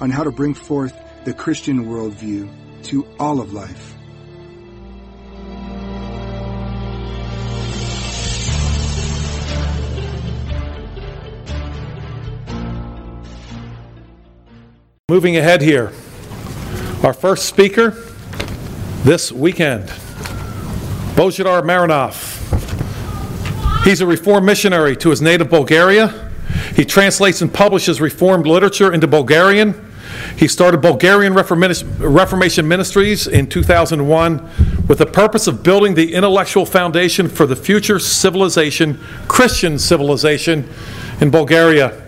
on how to bring forth the Christian worldview to all of life. Moving ahead here, our first speaker this weekend, Bozhidar Marinov. He's a Reformed missionary to his native Bulgaria. He translates and publishes Reformed literature into Bulgarian. He started Bulgarian Reformation Ministries in 2001 with the purpose of building the intellectual foundation for the future civilization, Christian civilization, in Bulgaria.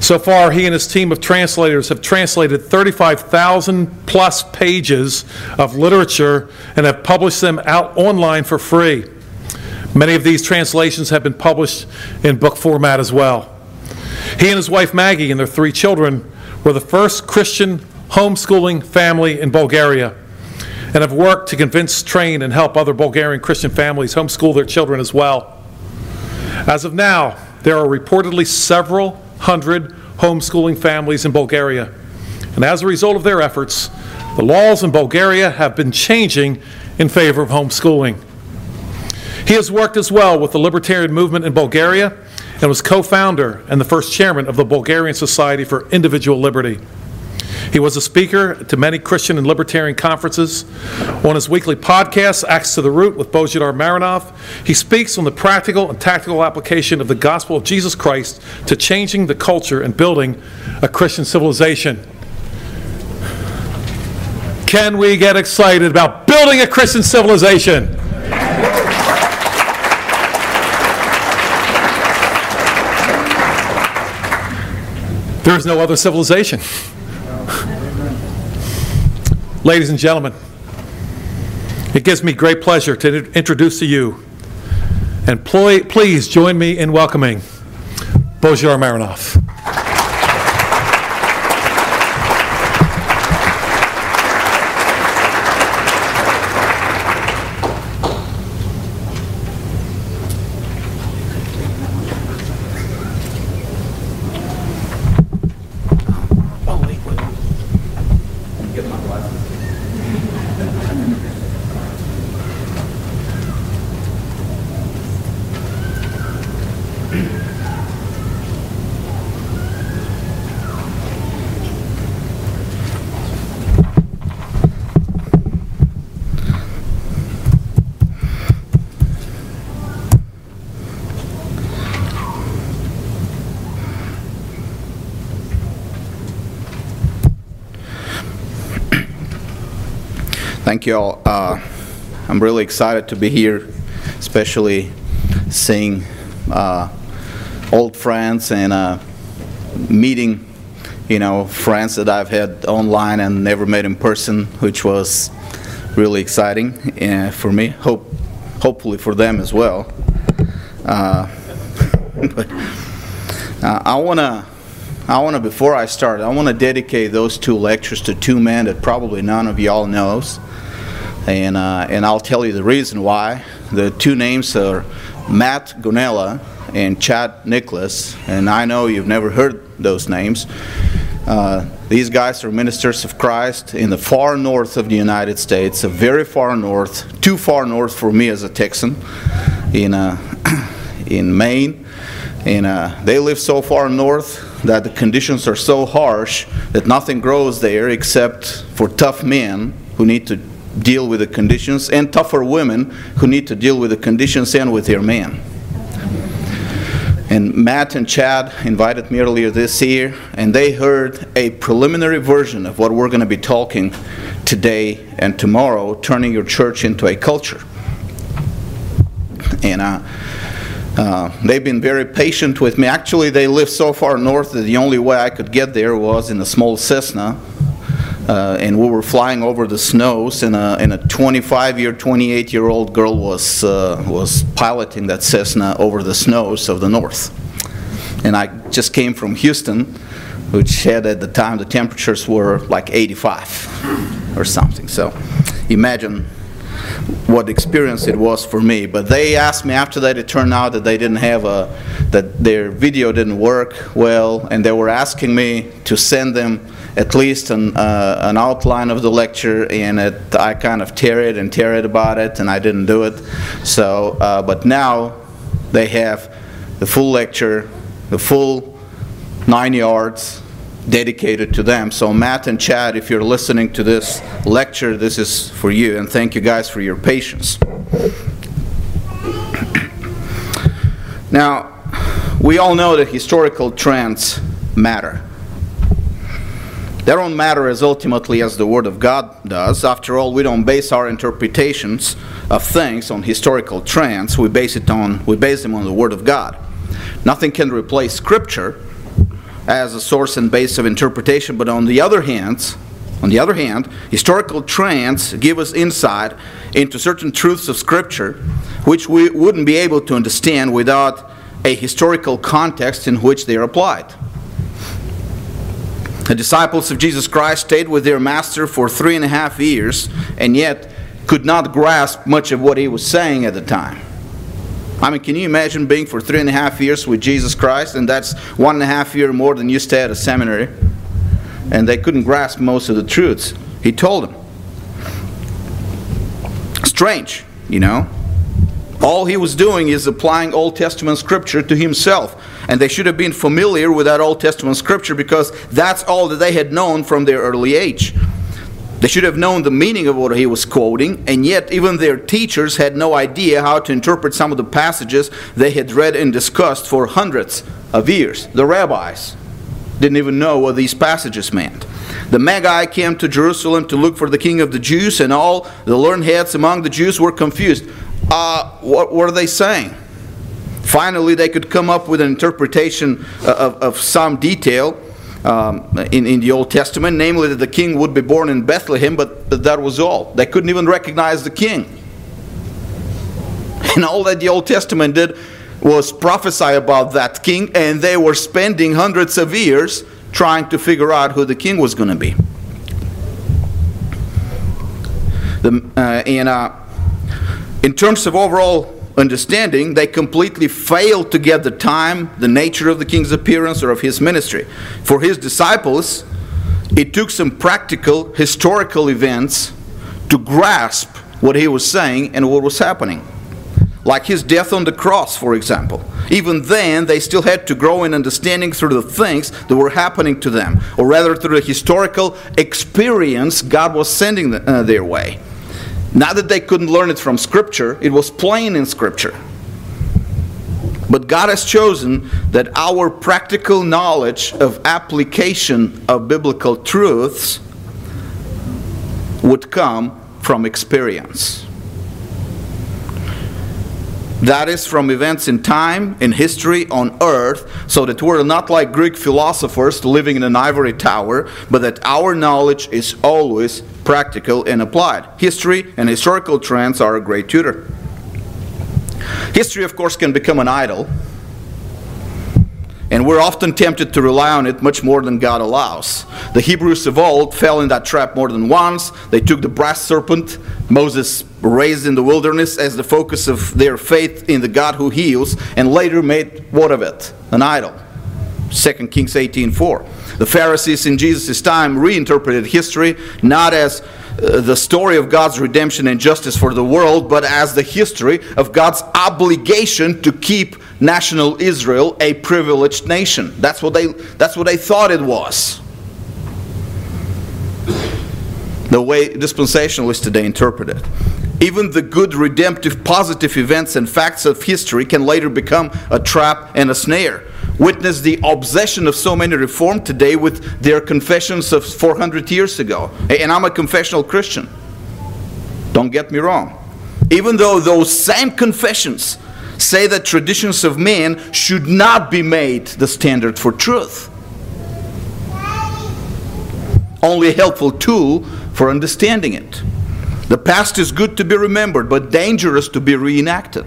So far, he and his team of translators have translated 35,000 plus pages of literature and have published them out online for free. Many of these translations have been published in book format as well. He and his wife Maggie and their three children were the first Christian homeschooling family in Bulgaria and have worked to convince, train, and help other Bulgarian Christian families homeschool their children as well. As of now, there are reportedly several hundred homeschooling families in Bulgaria. And as a result of their efforts, the laws in Bulgaria have been changing in favor of homeschooling. He has worked as well with the libertarian movement in Bulgaria and was co founder and the first chairman of the Bulgarian Society for Individual Liberty. He was a speaker to many Christian and libertarian conferences. On his weekly podcast, Axe to the Root with Bozhidar Marinov, he speaks on the practical and tactical application of the gospel of Jesus Christ to changing the culture and building a Christian civilization. Can we get excited about building a Christian civilization? There is no other civilization. Ladies and gentlemen, it gives me great pleasure to introduce to you, and please join me in welcoming Bozhidar Marinov. Thank you all. Uh, I'm really excited to be here, especially seeing uh, old friends and uh, meeting, you know, friends that I've had online and never met in person, which was really exciting uh, for me. Hope, hopefully for them as well. Uh, uh, I wanna. I want to, before I start, I want to dedicate those two lectures to two men that probably none of y'all knows and uh, and I'll tell you the reason why. The two names are Matt Gonella and Chad Nicholas, and I know you've never heard those names. Uh, these guys are ministers of Christ in the far north of the United States, a very far north, too far north for me as a Texan, in uh, in Maine, and uh, they live so far north that the conditions are so harsh that nothing grows there except for tough men who need to deal with the conditions, and tougher women who need to deal with the conditions and with their men. And Matt and Chad invited me earlier this year, and they heard a preliminary version of what we're going to be talking today and tomorrow, turning your church into a culture. And uh, Uh, they've been very patient with me. Actually, they live so far north that the only way I could get there was in a small Cessna. Uh, and we were flying over the snows, and a, and a 25 year, 28 year old girl was, uh, was piloting that Cessna over the snows of the north. And I just came from Houston, which had at the time the temperatures were like 85 or something. So imagine what experience it was for me. But they asked me after that. It turned out that they didn't have a that their video didn't work well, and they were asking me to send them at least an, uh, an outline of the lecture, and it, I kind of tear it and tear it about it, and I didn't do it. So, uh, but now they have the full lecture, the full nine yards dedicated to them. So, Matt and Chad, if you're listening to this lecture, this is for you, and thank you guys for your patience. Now, we all know that historical trends matter. They don't matter as ultimately as the Word of God does. After all, we don't base our interpretations of things on historical trends. We base it on we base them on the Word of God. Nothing can replace Scripture as a source and base of interpretation, but on the other hand, on the other hand, historical trends give us insight into certain truths of Scripture which we wouldn't be able to understand without a historical context in which they are applied. The disciples of Jesus Christ stayed with their master for three and a half years and yet could not grasp much of what he was saying at the time. I mean, can you imagine being for three and a half years with Jesus Christ, and that's one and a half year more than you stay at a seminary, and they couldn't grasp most of the truths he told them. Strange, you know. All he was doing is applying Old Testament scripture to himself. And they should have been familiar with that Old Testament scripture because that's all that they had known from their early age. They should have known the meaning of what he was quoting, and yet even their teachers had no idea how to interpret some of the passages they had read and discussed for hundreds of years. The rabbis didn't even know what these passages meant. The Magi came to Jerusalem to look for the king of the Jews, and all the learned heads among the Jews were confused. Uh, what were they saying? Finally, they could come up with an interpretation of, of some detail um, in, in the Old Testament, namely that the king would be born in Bethlehem, but, but that was all. They couldn't even recognize the king. And all that the Old Testament did was prophesy about that king, and they were spending hundreds of years trying to figure out who the king was going to be. The, uh, and uh, in terms of overall understanding, they completely failed to get the time, the nature of the king's appearance, or of his ministry. For his disciples, it took some practical, historical events to grasp what he was saying and what was happening. Like his death on the cross, for example. Even then, they still had to grow in understanding through the things that were happening to them, or rather through the historical experience God was sending them, uh, their way. Not that they couldn't learn it from Scripture, it was plain in Scripture. But God has chosen that our practical knowledge of application of biblical truths would come from experience. That is from events in time, in history, on earth, so that we're not like Greek philosophers living in an ivory tower, but that our knowledge is always practical and applied. History and historical trends are a great tutor. History, of course, can become an idol, and we're often tempted to rely on it much more than God allows. The Hebrews of old fell in that trap more than once. They took the brass serpent Moses raised in the wilderness as the focus of their faith in the God who heals, and later made what of it? An idol. 2 Kings 18:4. The Pharisees in Jesus' time reinterpreted history not as uh, the story of God's redemption and justice for the world, but as the history of God's obligation to keep national Israel a privileged nation. That's what they, that's what they thought it was. The way dispensationalists today interpret it. Even the good, redemptive, positive events and facts of history can later become a trap and a snare. Witness the obsession of so many Reformed today with their confessions of 400 years ago. And I'm a confessional Christian. Don't get me wrong. Even though those same confessions say that traditions of men should not be made the standard for truth. Only a helpful tool for understanding it. The past is good to be remembered, but dangerous to be reenacted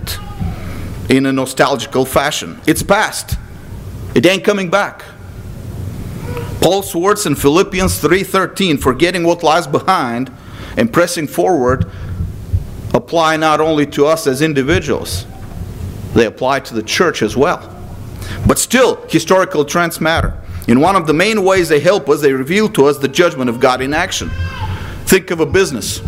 in a nostalgical fashion. It's past. It ain't coming back. Paul's words in Philippians 3:13, forgetting what lies behind and pressing forward, apply not only to us as individuals, they apply to the church as well. But still, historical trends matter. In one of the main ways they help us, they reveal to us the judgment of God in action. Think of a business.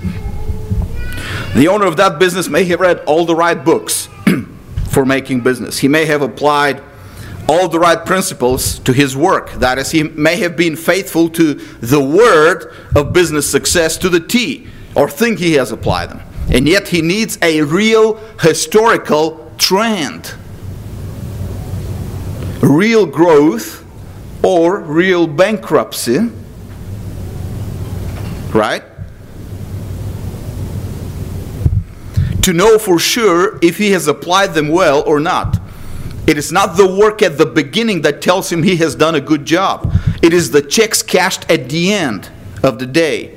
The owner of that business may have read all the right books for making business. He may have applied all the right principles to his work. That is, he may have been faithful to the word of business success to the T, or think he has applied them. And yet he needs a real historical trend, real growth, or real bankruptcy. Right? To know for sure if he has applied them well or not. It is not the work at the beginning that tells him he has done a good job. It is the checks cashed at the end of the day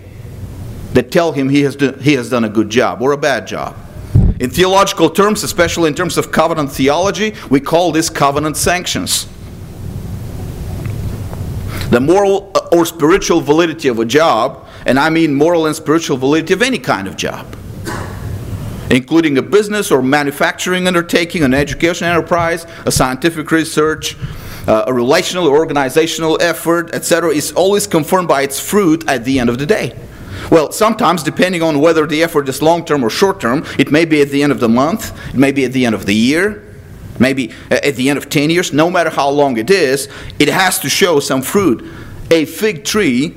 that tell him he has, do, he has done a good job or a bad job. In theological terms, especially in terms of covenant theology, we call this covenant sanctions. The moral uh, or spiritual validity of a job, and I mean moral and spiritual validity of any kind of job including a business or manufacturing undertaking, an education enterprise, a scientific research, uh, a relational or organizational effort, etc., is always confirmed by its fruit at the end of the day. Well, sometimes, depending on whether the effort is long term or short term, it may be at the end of the month, it may be at the end of the year, maybe at the end of 10 years, no matter how long it is, it has to show some fruit. A fig tree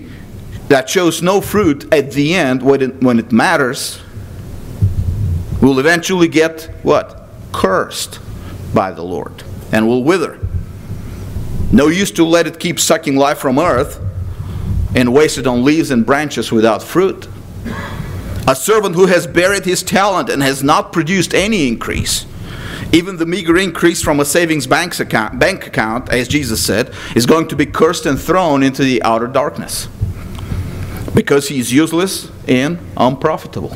that shows no fruit at the end when it, when it matters will eventually get what? Cursed by the Lord and will wither. No use to let it keep sucking life from earth and waste it on leaves and branches without fruit. A servant who has buried his talent and has not produced any increase, even the meager increase from a savings bank account, bank account, as Jesus said, is going to be cursed and thrown into the outer darkness because he is useless and unprofitable.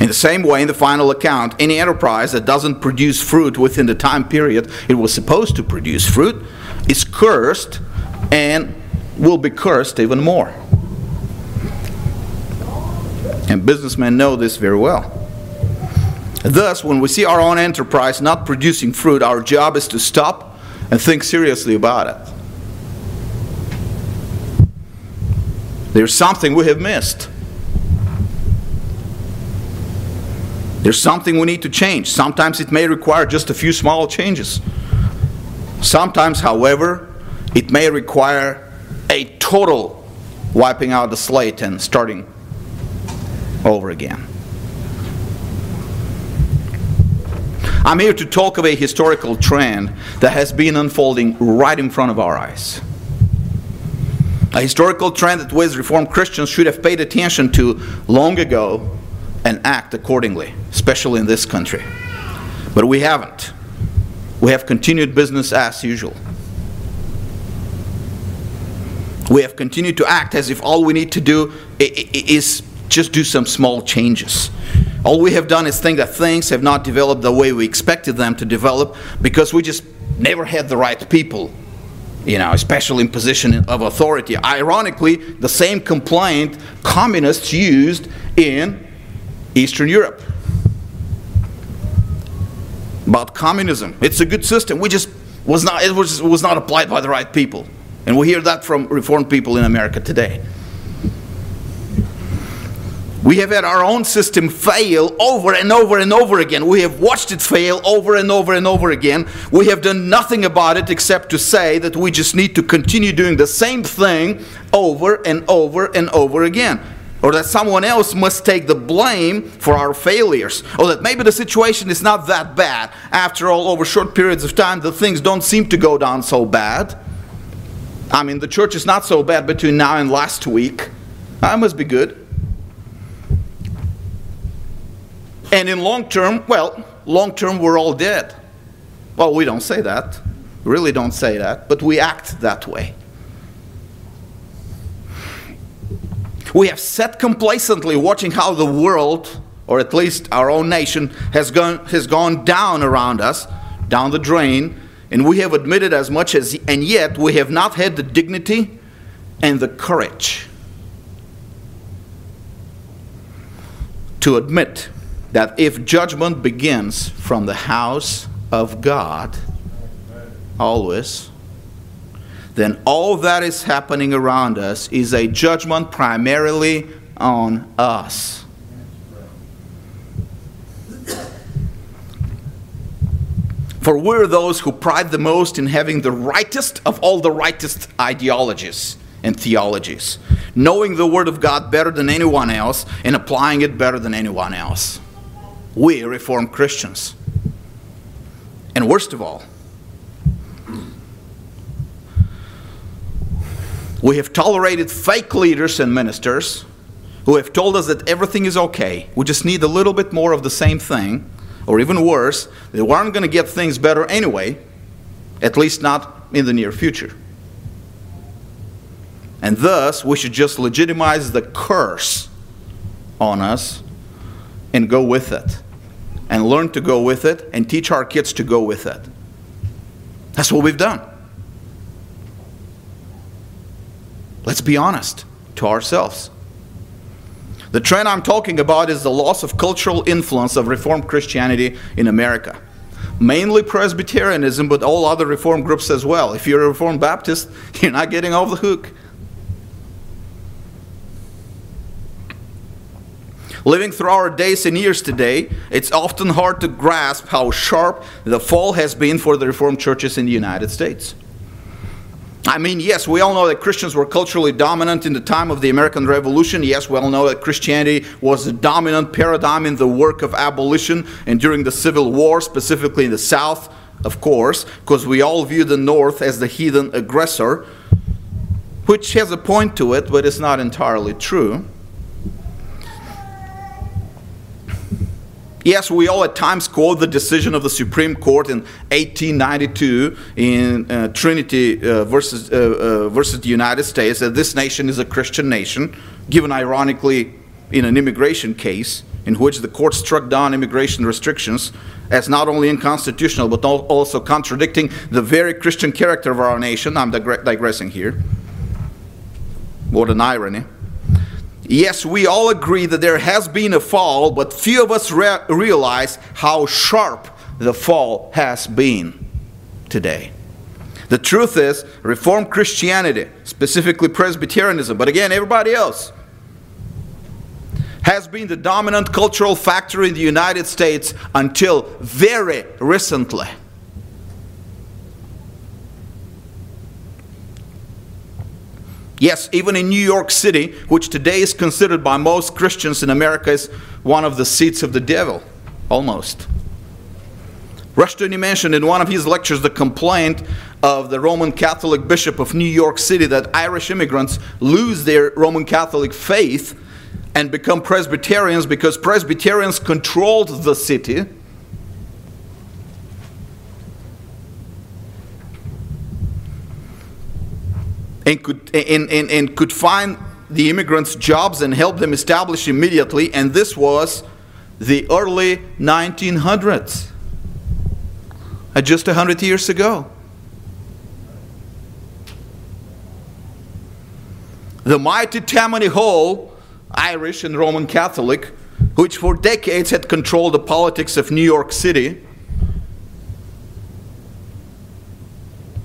In the same way, in the final account, any enterprise that doesn't produce fruit within the time period it was supposed to produce fruit is cursed and will be cursed even more. And businessmen know this very well. Thus, when we see our own enterprise not producing fruit, our job is to stop and think seriously about it. There's something we have missed. There's something we need to change. Sometimes it may require just a few small changes. Sometimes, however, it may require a total wiping out the slate and starting over again. I'm here to talk of a historical trend that has been unfolding right in front of our eyes. A historical trend that we as Reformed Christians should have paid attention to long ago and act accordingly, especially in this country. But we haven't. We have continued business as usual. We have continued to act as if all we need to do is just do some small changes. All we have done is think that things have not developed the way we expected them to develop because we just never had the right people, you know, especially in position of authority. Ironically, the same complaint communists used in Eastern Europe. About communism. It's a good system. We just was not it was, was not applied by the right people. And we hear that from reformed people in America today. We have had our own system fail over and over and over again. We have watched it fail over and over and over again. We have done nothing about it except to say that we just need to continue doing the same thing over and over and over again or that someone else must take the blame for our failures, or that maybe the situation is not that bad. After all, over short periods of time, the things don't seem to go down so bad. I mean, the church is not so bad between now and last week. I must be good. And in long term, well, long term, we're all dead. Well, we don't say that. Really don't say that, but we act that way. We have sat complacently watching how the world, or at least our own nation, has gone, has gone down around us, down the drain, and we have admitted as much as, and yet we have not had the dignity and the courage to admit that if judgment begins from the house of God, always, then all that is happening around us is a judgment primarily on us. For we're those who pride the most in having the rightest of all the rightest ideologies and theologies, knowing the Word of God better than anyone else and applying it better than anyone else. We Reformed Christians. And worst of all, we have tolerated fake leaders and ministers who have told us that everything is okay. We just need a little bit more of the same thing or even worse, they weren't going to get things better anyway, at least not in the near future. And thus, we should just legitimize the curse on us and go with it. And learn to go with it and teach our kids to go with it. That's what we've done. Let's be honest to ourselves. The trend I'm talking about is the loss of cultural influence of Reformed Christianity in America. Mainly Presbyterianism, but all other Reformed groups as well. If you're a Reformed Baptist, you're not getting off the hook. Living through our days and years today, it's often hard to grasp how sharp the fall has been for the Reformed churches in the United States. I mean, yes, we all know that Christians were culturally dominant in the time of the American Revolution. Yes, we all know that Christianity was the dominant paradigm in the work of abolition and during the Civil War, specifically in the South, of course, because we all view the North as the heathen aggressor, which has a point to it, but it's not entirely true. Yes, we all at times quote the decision of the Supreme Court in 1892 in uh, Trinity uh, versus, uh, uh, versus the United States that this nation is a Christian nation, given ironically in an immigration case in which the court struck down immigration restrictions as not only unconstitutional but also contradicting the very Christian character of our nation. I'm digressing here. What an irony. Yes, we all agree that there has been a fall, but few of us re- realize how sharp the fall has been today. The truth is, Reformed Christianity, specifically Presbyterianism, but again, everybody else, has been the dominant cultural factor in the United States until very recently. Yes, even in New York City, which today is considered by most Christians in America as one of the seats of the devil, almost. Rushdoony mentioned in one of his lectures the complaint of the Roman Catholic Bishop of New York City that Irish immigrants lose their Roman Catholic faith and become Presbyterians because Presbyterians controlled the city and could, and, and, and could find the immigrants jobs and help them establish immediately. And this was the early 1900s, uh, just 100 years ago. The mighty Tammany Hall, Irish and Roman Catholic, which for decades had controlled the politics of New York City,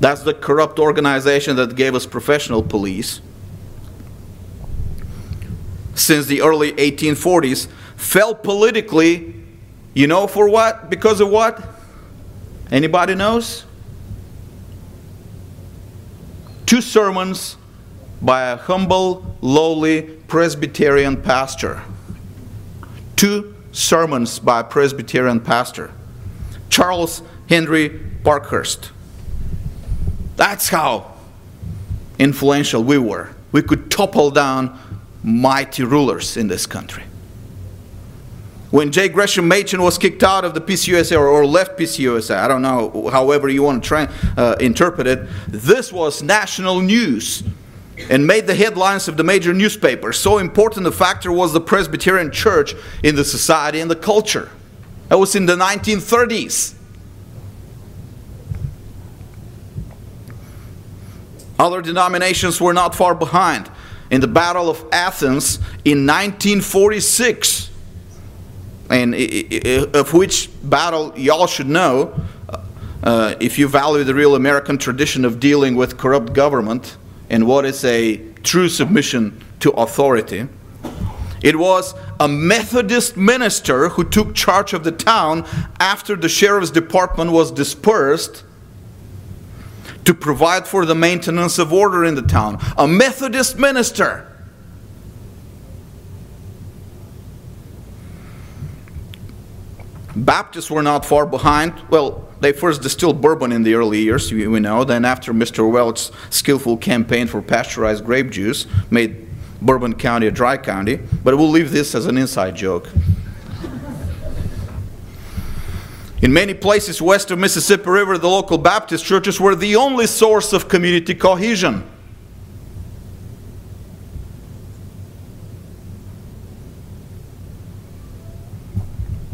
That's the corrupt organization that gave us professional police. Since the early 1840s, fell politically, you know for what? Because of what? Anybody knows? Two sermons by a humble, lowly Presbyterian pastor. Two sermons by a Presbyterian pastor. Charles Henry Parkhurst. That's how influential we were. We could topple down mighty rulers in this country. when J. Gresham Machen was kicked out of the PCUSA or, or left PCUSA, I don't know, however you want to try, uh, interpret it, this was national news and made the headlines of the major newspapers. So important a factor was the Presbyterian Church in the society and the culture. That was in the 1930s. Other denominations were not far behind. In the Battle of Athens in 1946, and of which battle y'all should know uh, if you value the real American tradition of dealing with corrupt government and what is a true submission to authority. It was a Methodist minister who took charge of the town after the sheriff's department was dispersed to provide for the maintenance of order in the town. A Methodist minister. Baptists were not far behind. Well, they first distilled bourbon in the early years, we know. Then, after Mr. Welch's skillful campaign for pasteurized grape juice, made Bourbon County a dry county. But we'll leave this as an inside joke. In many places west of the Mississippi River, the local Baptist churches were the only source of community cohesion.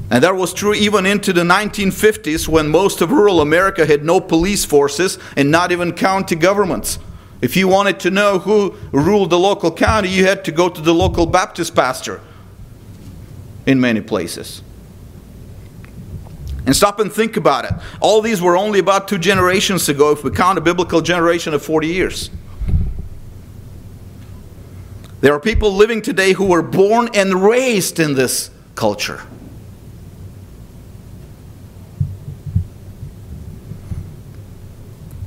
And that was true even into the 1950s when most of rural America had no police forces and not even county governments. If you wanted to know who ruled the local county, you had to go to the local Baptist pastor in many places. And stop and think about it. All these were only about two generations ago, if we count a biblical generation of 40 years. There are people living today who were born and raised in this culture.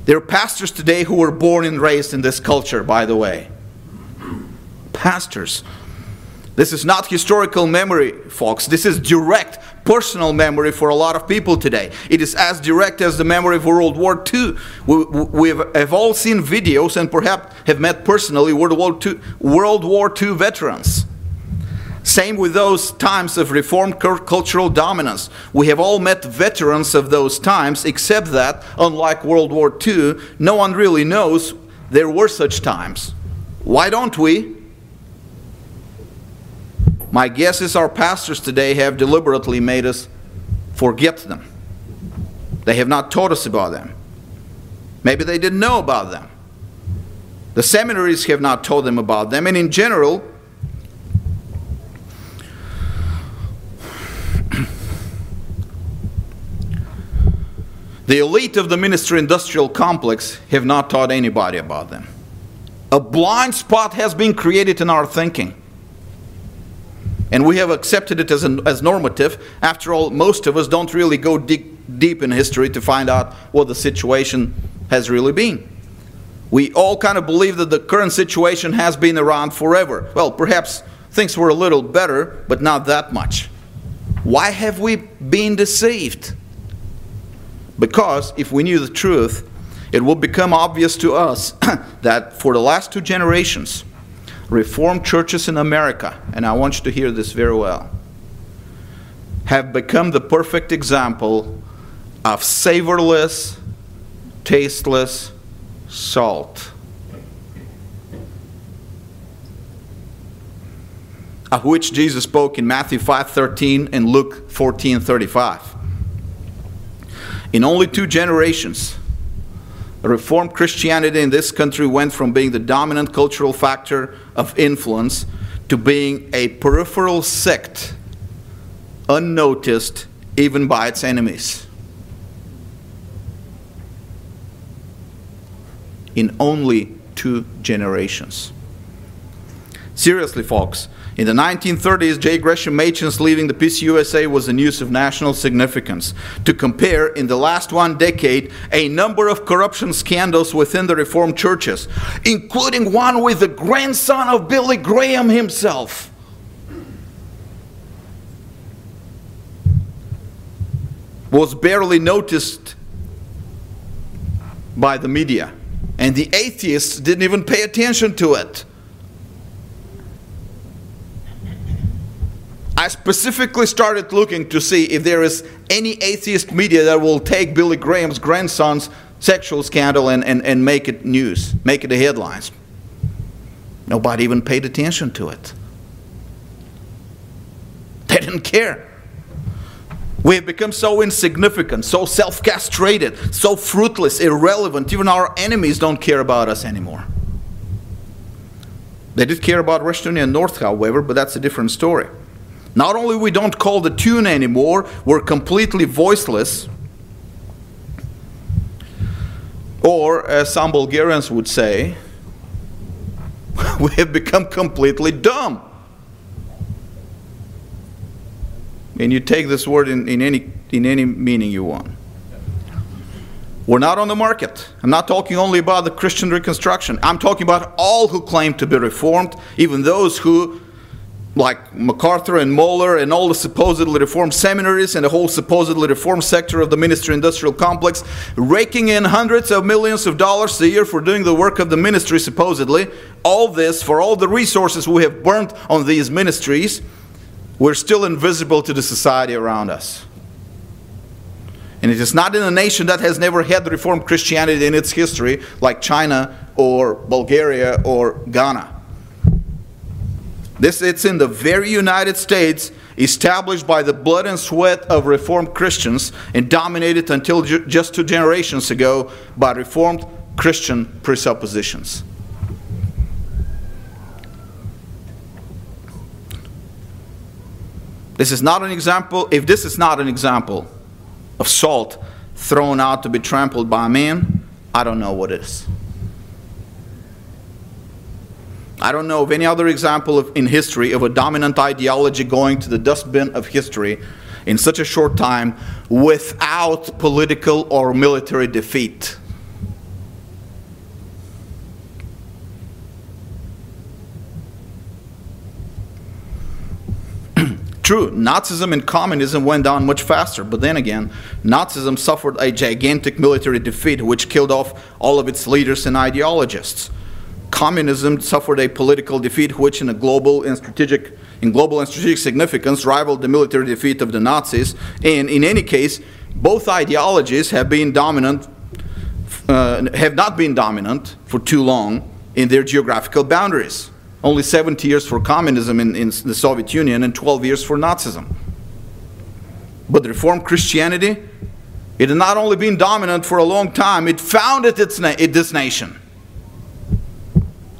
There are pastors today who were born and raised in this culture, by the way. Pastors. This is not historical memory, folks. This is direct personal memory for a lot of people today. It is as direct as the memory of World War II. We, we have all seen videos and perhaps have met personally World War II, World War II veterans. Same with those times of reformed cultural dominance. We have all met veterans of those times, except that, unlike World War II, no one really knows there were such times. Why don't we? My guess is our pastors today have deliberately made us forget them. They have not taught us about them. Maybe they didn't know about them. The seminaries have not told them about them, and in general, The elite of the ministry industrial complex have not taught anybody about them. A blind spot has been created in our thinking. And we have accepted it as, an, as normative. After all, most of us don't really go deep, deep in history to find out what the situation has really been. We all kind of believe that the current situation has been around forever. Well, perhaps things were a little better, but not that much. Why have we been deceived? Because if we knew the truth, it would become obvious to us that for the last two generations, Reformed churches in America, and I want you to hear this very well, have become the perfect example of savorless, tasteless salt. Of which Jesus spoke in Matthew 5:13 and Luke 14:35. In only two generations, Reformed Christianity in this country went from being the dominant cultural factor of influence to being a peripheral sect, unnoticed even by its enemies. In only two generations. Seriously, folks, in the 1930s, J. Gresham Machen's leaving the PCUSA was a news of national significance. To compare, in the last one decade, a number of corruption scandals within the Reformed churches, including one with the grandson of Billy Graham himself. Was barely noticed by the media, and the atheists didn't even pay attention to it. I specifically started looking to see if there is any atheist media that will take Billy Graham's grandson's sexual scandal and, and, and make it news, make it the headlines. Nobody even paid attention to it. They didn't care. We have become so insignificant, so self castrated, so fruitless, irrelevant. Even our enemies don't care about us anymore. They did care about Rushdoony and North, however, but that's a different story. Not only we don't call the tune anymore, we're completely voiceless. Or, as some Bulgarians would say, we have become completely dumb. And you take this word in, in, any, in any meaning you want. We're not on the market. I'm not talking only about the Christian reconstruction. I'm talking about all who claim to be reformed, even those who, like MacArthur and Mohler and all the supposedly reformed seminaries and the whole supposedly reformed sector of the ministry industrial complex, raking in hundreds of millions of dollars a year for doing the work of the ministry, supposedly. All this for all the resources we have burnt on these ministries we're still invisible to the society around us. And it is not in a nation that has never had Reformed Christianity in its history, like China or Bulgaria or Ghana. This it's in the very United States, established by the blood and sweat of Reformed Christians, and dominated until ju- just two generations ago by Reformed Christian presuppositions. This is not an example, if this is not an example of salt thrown out to be trampled by a man, I don't know what is. I don't know of any other example of, in history of a dominant ideology going to the dustbin of history in such a short time without political or military defeat. True, Nazism and communism went down much faster, but then again, Nazism suffered a gigantic military defeat which killed off all of its leaders and ideologists. Communism suffered a political defeat which in a global and strategic in global and strategic significance rivaled the military defeat of the Nazis. And in any case, both ideologies have been dominant uh, have not been dominant for too long in their geographical boundaries. Only 70 years for communism in, in the Soviet Union and 12 years for Nazism. But Reformed Christianity, it had not only been dominant for a long time, it founded its na- this nation.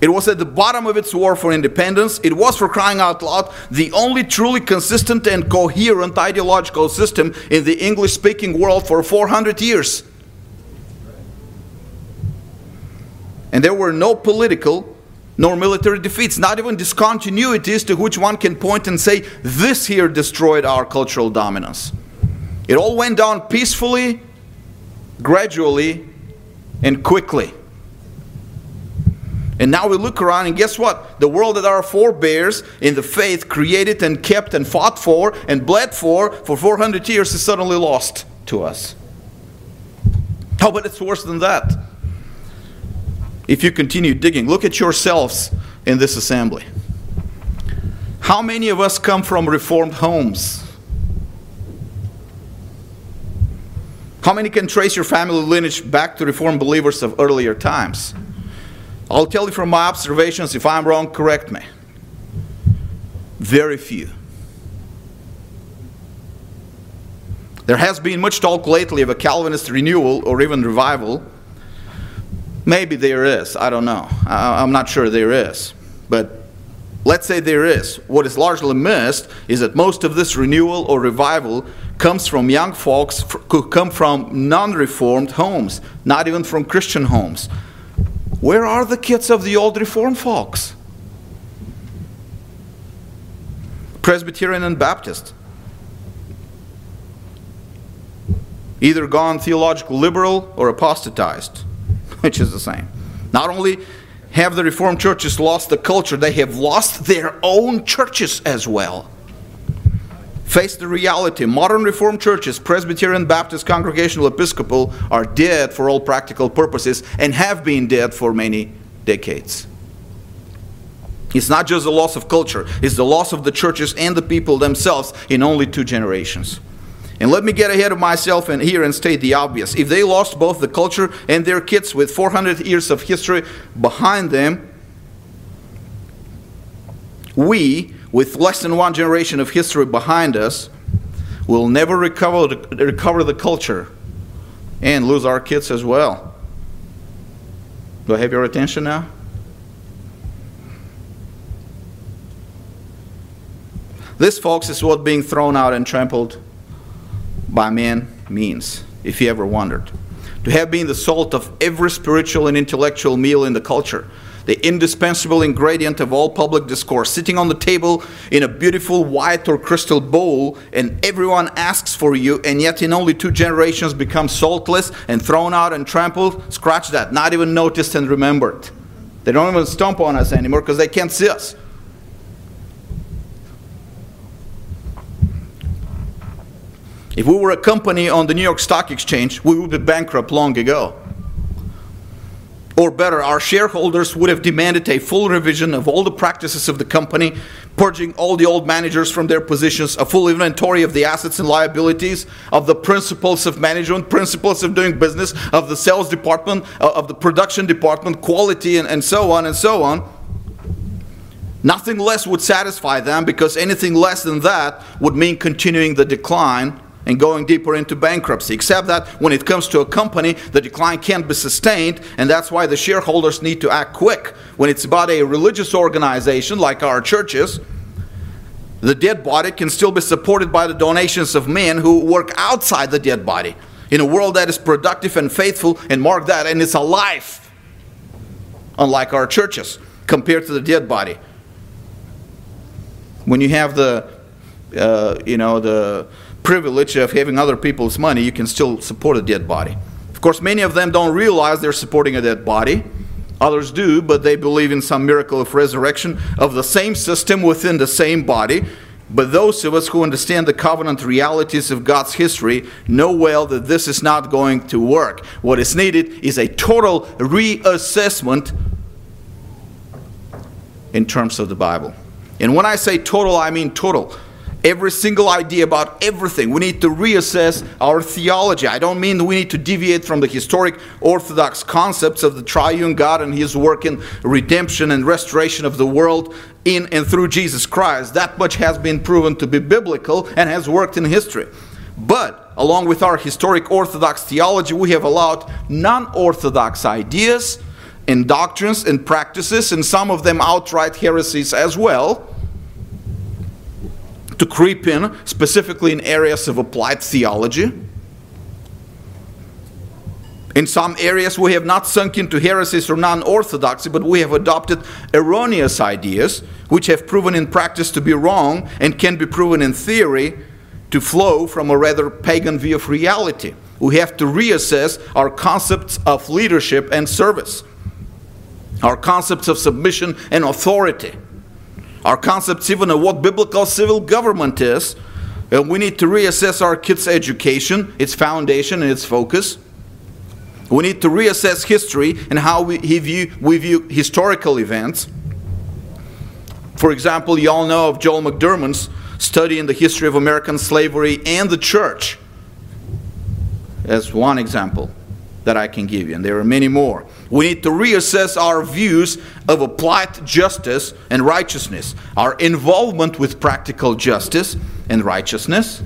It was at the bottom of its war for independence. It was, for crying out loud, the only truly consistent and coherent ideological system in the English speaking world for 400 years. And there were no political, nor military defeats, not even discontinuities to which one can point and say, this here destroyed our cultural dominance. It all went down peacefully, gradually, and quickly. And now we look around, and guess what? The world that our forebears in the faith created and kept and fought for and bled for for 400 years is suddenly lost to us. How but it's worse than that if you continue digging. Look at yourselves in this assembly. How many of us come from reformed homes? How many can trace your family lineage back to reformed believers of earlier times? I'll tell you from my observations, if I'm wrong, correct me. Very few. There has been much talk lately of a Calvinist renewal or even revival Maybe there is. I don't know. I, am not sure there is. But let's say there is. What is largely missed is that most of this renewal or revival comes from young folks who come from non reformed homes, not even from Christian homes. Where are the kids of the old reformed folks? Presbyterian and Baptist. Either gone theological liberal or apostatized which is the same. Not only have the Reformed churches lost the culture, they have lost their own churches as well. Face the reality modern Reformed churches, Presbyterian, Baptist, Congregational, Episcopal, are dead for all practical purposes and have been dead for many decades. It's not just the loss of culture, it's the loss of the churches and the people themselves in only two generations. And let me get ahead of myself and here and state the obvious. If they lost both the culture and their kids with 400 years of history behind them, we, with less than one generation of history behind us, we'll never recover the, recover the culture and lose our kids as well. Do I have your attention now? This, folks, is what being thrown out and trampled by men means, if you ever wondered. To have been the salt of every spiritual and intellectual meal in the culture, the indispensable ingredient of all public discourse, sitting on the table in a beautiful white or crystal bowl, and everyone asks for you, and yet in only two generations become saltless and thrown out and trampled. Scratch that, not even noticed and remembered. They don't even stomp on us anymore because they can't see us. If we were a company on the New York Stock Exchange, we would be bankrupt long ago. Or better, our shareholders would have demanded a full revision of all the practices of the company, purging all the old managers from their positions, a full inventory of the assets and liabilities, of the principles of management, principles of doing business, of the sales department, uh, of the production department, quality, and, and so on and so on. Nothing less would satisfy them because anything less than that would mean continuing the decline and going deeper into bankruptcy. Except that when it comes to a company, the decline can't be sustained, and that's why the shareholders need to act quick. When it's about a religious organization like our churches, the dead body can still be supported by the donations of men who work outside the dead body in a world that is productive and faithful, and mark that, and it's alive, unlike our churches compared to the dead body. When you have the, uh, you know, the privilege of having other people's money, you can still support a dead body. Of course, many of them don't realize they're supporting a dead body. Others do, but they believe in some miracle of resurrection of the same system within the same body. But those of us who understand the covenant realities of God's history know well that this is not going to work. What is needed is a total reassessment in terms of the Bible. And when I say total, I mean total every single idea about everything. We need to reassess our theology. I don't mean we need to deviate from the historic Orthodox concepts of the triune God and His work in redemption and restoration of the world in and through Jesus Christ. That much has been proven to be biblical and has worked in history. But along with our historic Orthodox theology, we have allowed non Orthodox ideas and doctrines and practices, and some of them outright heresies as well to creep in, specifically in areas of applied theology. In some areas, we have not sunk into heresies or non orthodoxy, but we have adopted erroneous ideas, which have proven in practice to be wrong and can be proven in theory to flow from a rather pagan view of reality. We have to reassess our concepts of leadership and service, our concepts of submission and authority our concepts even of what biblical civil government is. And we need to reassess our kids' education, its foundation, and its focus. We need to reassess history and how we view, we view historical events. For example, you all know of Joel McDurmon's study in the history of American slavery and the church as one example that I can give you, and there are many more. We need to reassess our views of applied justice and righteousness, our involvement with practical justice and righteousness.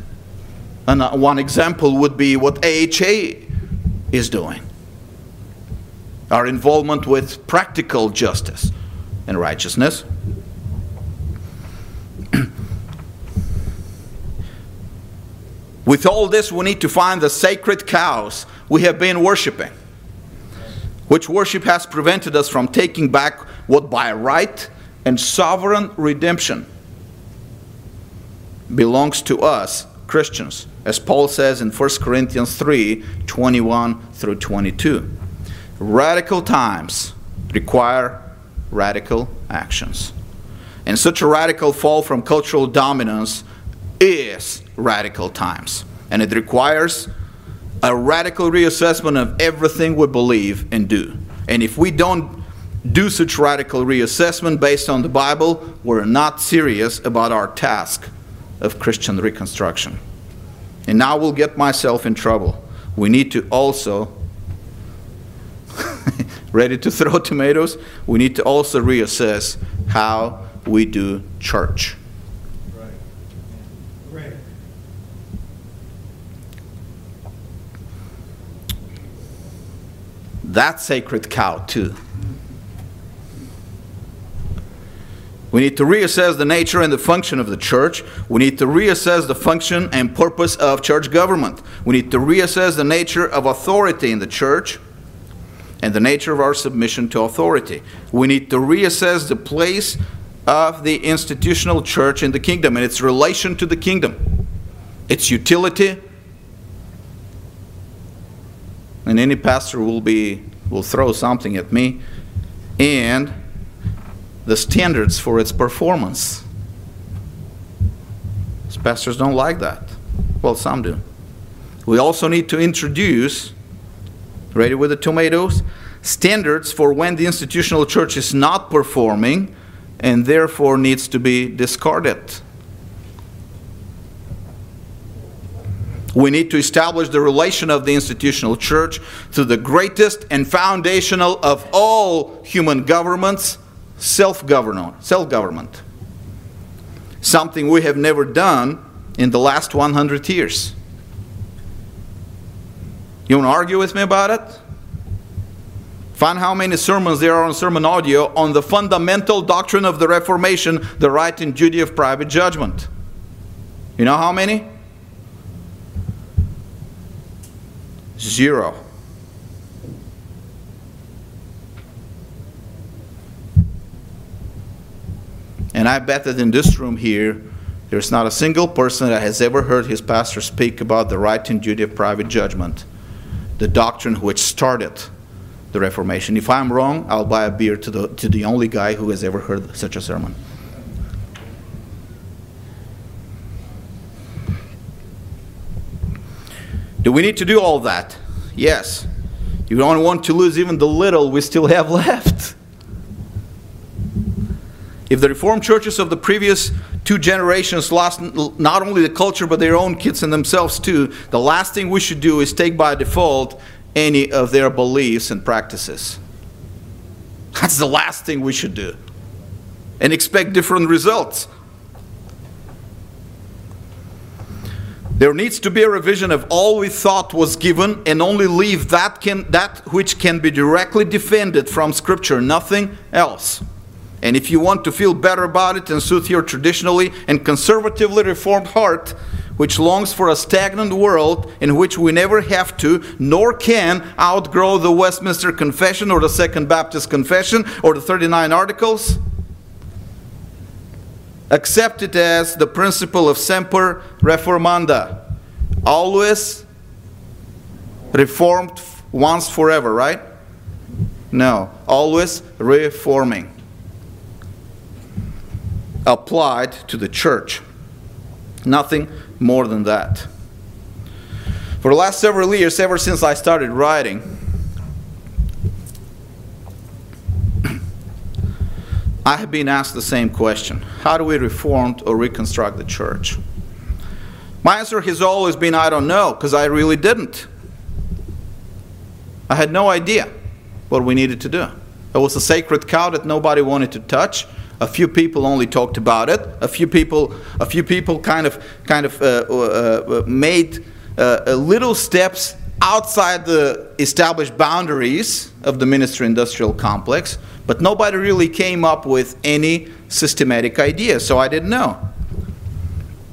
And uh, one example would be what AHA is doing our involvement with practical justice and righteousness. with all this, we need to find the sacred cows we have been worshiping, which worship has prevented us from taking back what by right and sovereign redemption belongs to us, Christians, as Paul says in 1 Corinthians 3 21 through 22. Radical times require radical actions. And such a radical fall from cultural dominance is radical times. And it requires a radical reassessment of everything we believe and do. And if we don't do such radical reassessment based on the Bible, we're not serious about our task of Christian reconstruction. And now we'll get myself in trouble. We need to also, ready to throw tomatoes, we need to also reassess how we do church. That sacred cow, too. We need to reassess the nature and the function of the church. We need to reassess the function and purpose of church government. We need to reassess the nature of authority in the church and the nature of our submission to authority. We need to reassess the place of the institutional church in the kingdom and its relation to the kingdom, its utility. And any pastor will be will throw something at me and the standards for its performance. Pastors don't like that. Well, some do. We also need to introduce, ready with the tomatoes, standards for when the institutional church is not performing and therefore needs to be discarded. We need to establish the relation of the institutional church to the greatest and foundational of all human governments, self-government, self-government. Something we have never done in the last 100 years. You want to argue with me about it? Find how many sermons there are on sermon audio on the fundamental doctrine of the Reformation, the right and duty of private judgment. You know how many? Zero. And I bet that in this room here, there's not a single person that has ever heard his pastor speak about the right and duty of private judgment, the doctrine which started the Reformation. If I'm wrong, I'll buy a beer to the, to the only guy who has ever heard such a sermon. Do we need to do all that? Yes. You don't want to lose even the little we still have left. If the Reformed churches of the previous two generations lost not only the culture but their own kids and themselves too, the last thing we should do is take by default any of their beliefs and practices. That's the last thing we should do. And expect different results. There needs to be a revision of all we thought was given and only leave that, can, that which can be directly defended from Scripture, nothing else. And if you want to feel better about it and soothe your traditionally and conservatively reformed heart, which longs for a stagnant world in which we never have to nor can outgrow the Westminster Confession or the Second Baptist Confession or the 39 Articles, accept it as the principle of semper reformanda. Always reformed once forever, right? No, always reforming applied to the church. Nothing more than that. For the last several years, ever since I started writing, I have been asked the same question How do we reform or reconstruct the church? My answer has always been I don't know, because I really didn't. I had no idea what we needed to do. It was a sacred cow that nobody wanted to touch. A few people only talked about it. A few people, a few people kind of, kind of uh, uh, uh made uh, little steps outside the established boundaries of the ministry-industrial complex, but nobody really came up with any systematic idea. So I didn't know.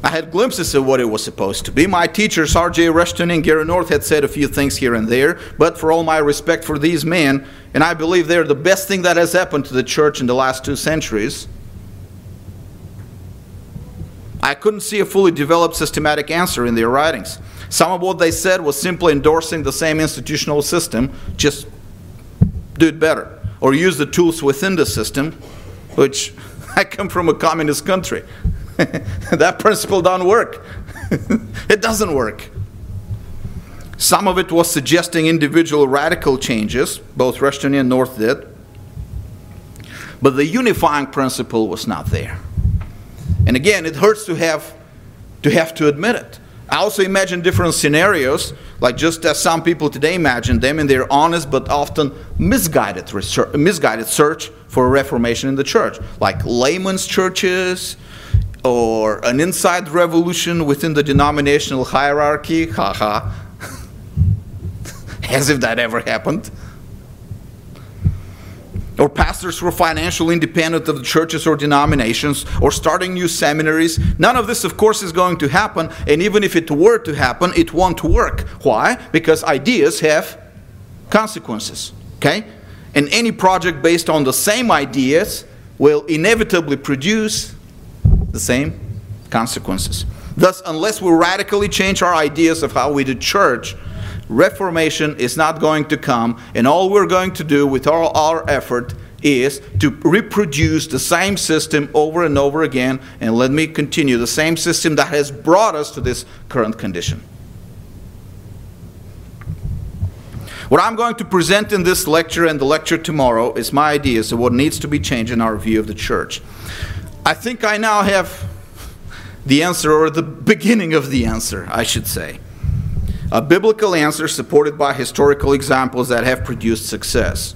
I had glimpses of what it was supposed to be. My teachers, R.J. Rushdoony and Gary North, had said a few things here and there, but for all my respect for these men, and I believe they're the best thing that has happened to the church in the last two centuries, I couldn't see a fully developed systematic answer in their writings. Some of what they said was simply endorsing the same institutional system, just do it better, or use the tools within the system, which I come from a communist country. that principle doesn't work. it doesn't work. Some of it was suggesting individual radical changes, both Rushdoony and North did. but the unifying principle was not there. And again, it hurts to have to have to admit it. I also imagine different scenarios, like just as some people today imagine them in their honest but often misguided research, misguided search for a reformation in the church, like layman's churches, or an inside revolution within the denominational hierarchy. Haha. As if that ever happened. Or pastors who are financially independent of the churches or denominations, or starting new seminaries. None of this, of course, is going to happen, and even if it were to happen, it won't work. Why? Because ideas have consequences. Okay? And any project based on the same ideas will inevitably produce the same consequences. Thus, unless we radically change our ideas of how we do church, reformation is not going to come, and all we're going to do with all our effort is to reproduce the same system over and over again, and let me continue the same system that has brought us to this current condition. What I'm going to present in this lecture and the lecture tomorrow is my ideas of what needs to be changed in our view of the church. I think I now have the answer, or the beginning of the answer, I should say. A biblical answer supported by historical examples that have produced success.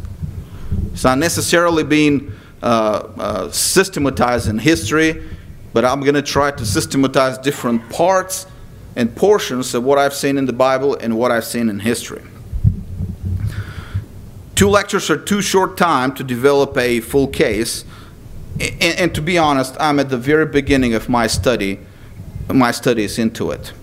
It's not necessarily being uh, uh, systematized in history, but I'm going to try to systematize different parts and portions of what I've seen in the Bible and what I've seen in history. Two lectures are too short time to develop a full case, and, and, to be honest, I'm at the very beginning of my study, my studies into it.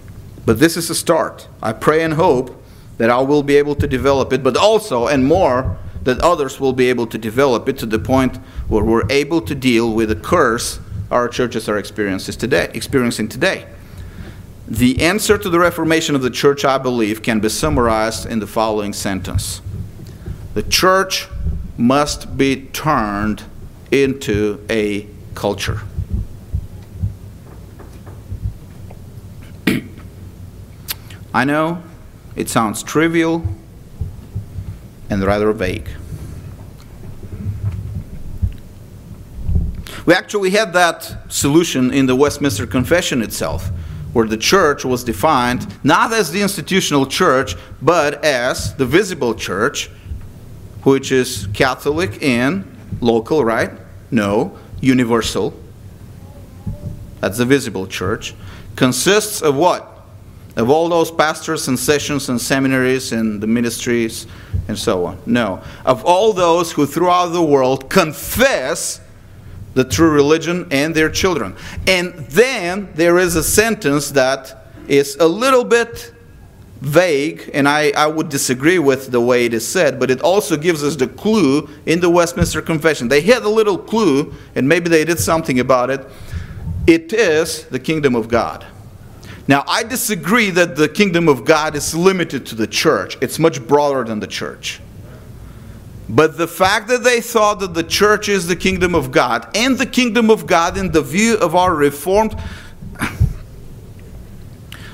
But this is a start. I pray and hope that I will be able to develop it, but also and more that others will be able to develop it to the point where we're able to deal with the curse our churches are experiencing today. Experiencing today. The answer to the reformation of the church, I believe, can be summarized in the following sentence: The church must be turned into a culture. I know it sounds trivial and rather vague. We actually had that solution in the Westminster Confession itself, where the church was defined not as the institutional church, but as the visible church, which is Catholic and local, right? No, universal. That's the visible church. Consists of what? Of all those pastors and sessions and seminaries and the ministries and so on. No. Of all those who throughout the world confess the true religion and their children. And then there is a sentence that is a little bit vague, and I, I would disagree with the way it is said, but it also gives us the clue in the Westminster Confession. They had a little clue, and maybe they did something about it. It is the kingdom of God. Now, I disagree that the kingdom of God is limited to the church, it's much broader than the church. But the fact that they thought that the church is the kingdom of God, and the kingdom of God in the view of our reformed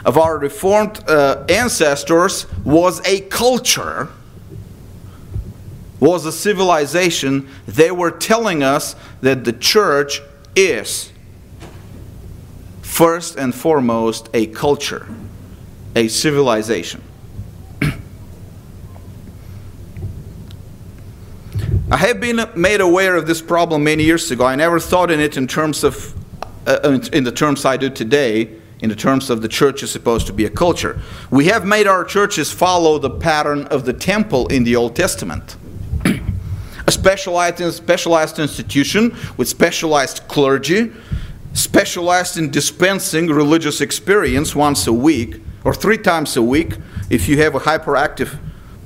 of our reformed uh, ancestors was a culture was a civilization they were telling us that the church is first and foremost a culture, a civilization. I have been made aware of this problem many years ago. I never thought in it in terms of, uh, in the terms I do today, in the terms of the church is supposed to be a culture. We have made our churches follow the pattern of the temple in the Old Testament. a specialized, specialized institution with specialized clergy specialized in dispensing religious experience once a week or three times a week if you have a hyperactive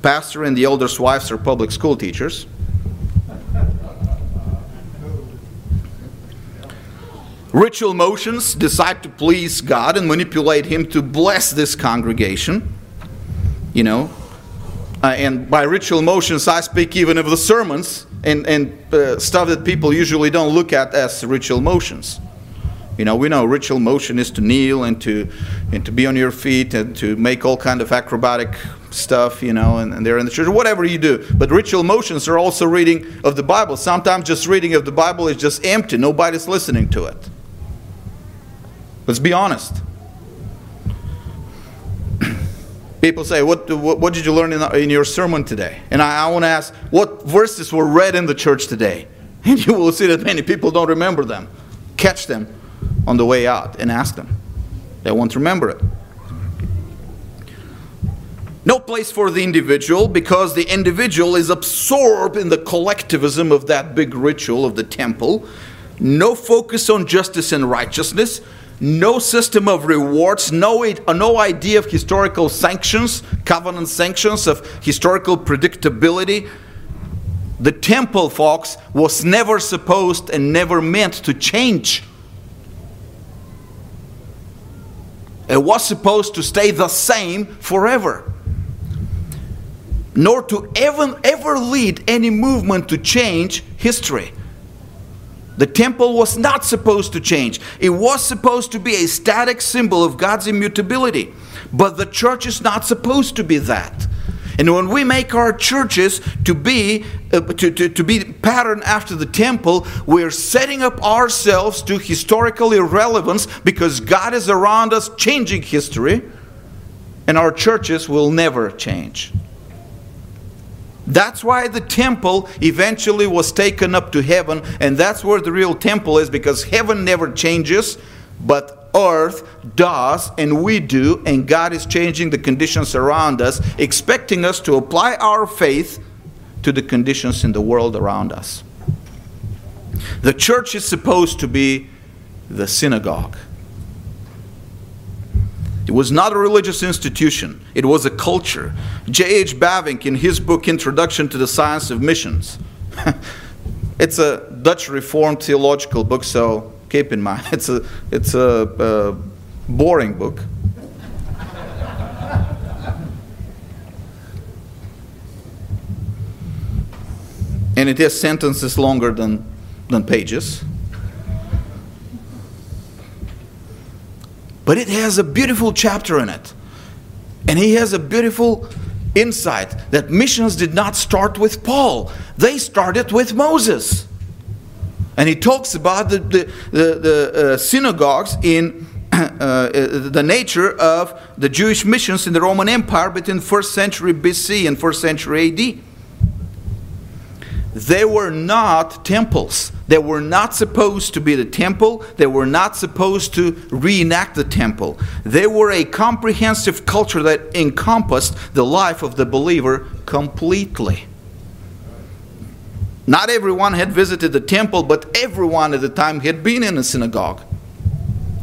pastor and the elders' wives are public school teachers. Ritual motions decide to please God and manipulate Him to bless this congregation. You know, uh, and by ritual motions, I speak even of the sermons and, and uh, stuff that people usually don't look at as ritual motions. You know, we know ritual motion is to kneel and to and to be on your feet and to make all kind of acrobatic stuff, you know, and, and, they're in the church, whatever you do. But ritual motions are also reading of the Bible. Sometimes just reading of the Bible is just empty, nobody's listening to it. Let's be honest. People say, what, what, what, did you learn in, in your sermon today? And I, I want to ask, What verses were read in the church today? And you will see that many people don't remember them. Catch them on the way out and ask them. They won't remember it. No place for the individual because the individual is absorbed in the collectivism of that big ritual of the temple. No focus on justice and righteousness. No system of rewards. No, no idea of historical sanctions, covenant sanctions, of historical predictability. The temple, folks, was never supposed and never meant to change. It was supposed to stay the same forever nor to ever, ever lead any movement to change history. The temple was not supposed to change. It was supposed to be a static symbol of God's immutability. But the church is not supposed to be that. And when we make our churches to be uh, to, to, to be patterned after the temple, we're setting up ourselves to historical irrelevance because God is around us changing history, and our churches will never change. That's why the temple eventually was taken up to heaven, and that's where the real temple is because heaven never changes, but earth does, and we do, and God is changing the conditions around us, expecting us to apply our faith to the conditions in the world around us. The church is supposed to be the synagogue. It was not a religious institution, it was a culture. J.H. Bavinck, in his book Introduction to the Science of Missions, it's a Dutch Reformed theological book, so keep in mind, it's a, it's a, boring book. and it has sentences longer than, than pages. But it has a beautiful chapter in it. And he has a beautiful insight that missions did not start with Paul, they started with Moses. And he talks about the, the, the, the uh, synagogues in uh, the nature of the Jewish missions in the Roman Empire between 1st century BC and 1st century AD. They were not temples. They were not supposed to be the temple. They were not supposed to reenact the temple. They were a comprehensive culture that encompassed the life of the believer completely. Not everyone had visited the temple, but everyone at the time had been in a synagogue.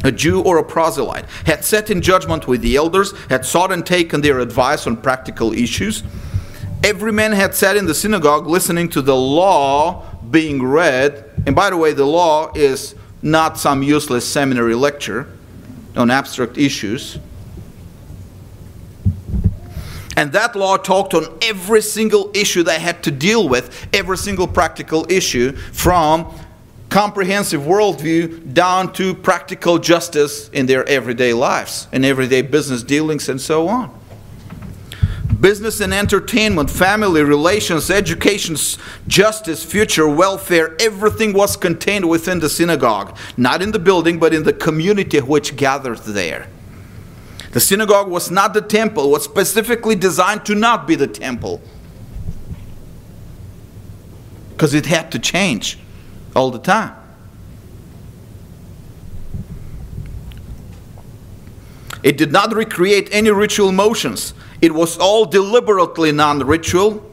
A Jew or a proselyte had sat in judgment with the elders, had sought and taken their advice on practical issues Every man had sat in the synagogue listening to the law being read. And by the way, the law is not some useless seminary lecture on abstract issues. And that law talked on every single issue they had to deal with, every single practical issue, from comprehensive worldview down to practical justice in their everyday lives and everyday business dealings and so on business and entertainment, family relations, education, justice, future, welfare, everything was contained within the synagogue. Not in the building, but in the community which gathered there. The synagogue was not the temple, was specifically designed to not be the temple. Because it had to change all the time. It did not recreate any ritual motions. It was all deliberately non ritual,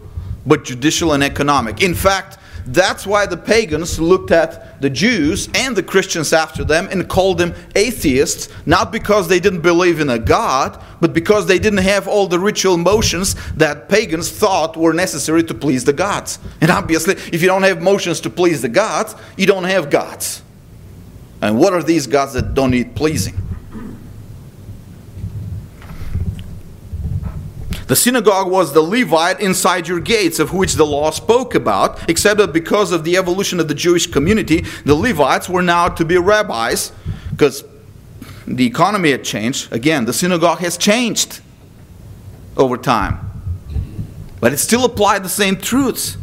but judicial and economic. In fact, that's why the pagans looked at the Jews and the Christians after them and called them atheists, not because they didn't believe in a God, but because they didn't have all the ritual motions that pagans thought were necessary to please the gods. And obviously, if you don't have motions to please the gods, you don't have gods. And what are these gods that don't need pleasing? The synagogue was the Levite inside your gates, of which the law spoke about, except that because of the evolution of the Jewish community, the Levites were now to be rabbis, because the economy had changed. Again, the synagogue has changed over time. But it still applied the same truths.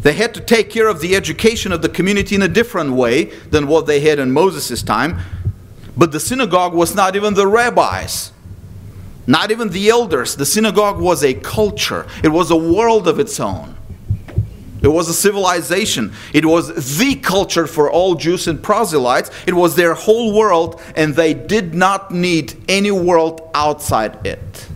They had to take care of the education of the community in a different way than what they had in Moses' time. But the synagogue was not even the rabbis, not even the elders. The synagogue was a culture, it was a world of its own. It was a civilization. It was the culture for all Jews and proselytes. It was their whole world, and they did not need any world outside it.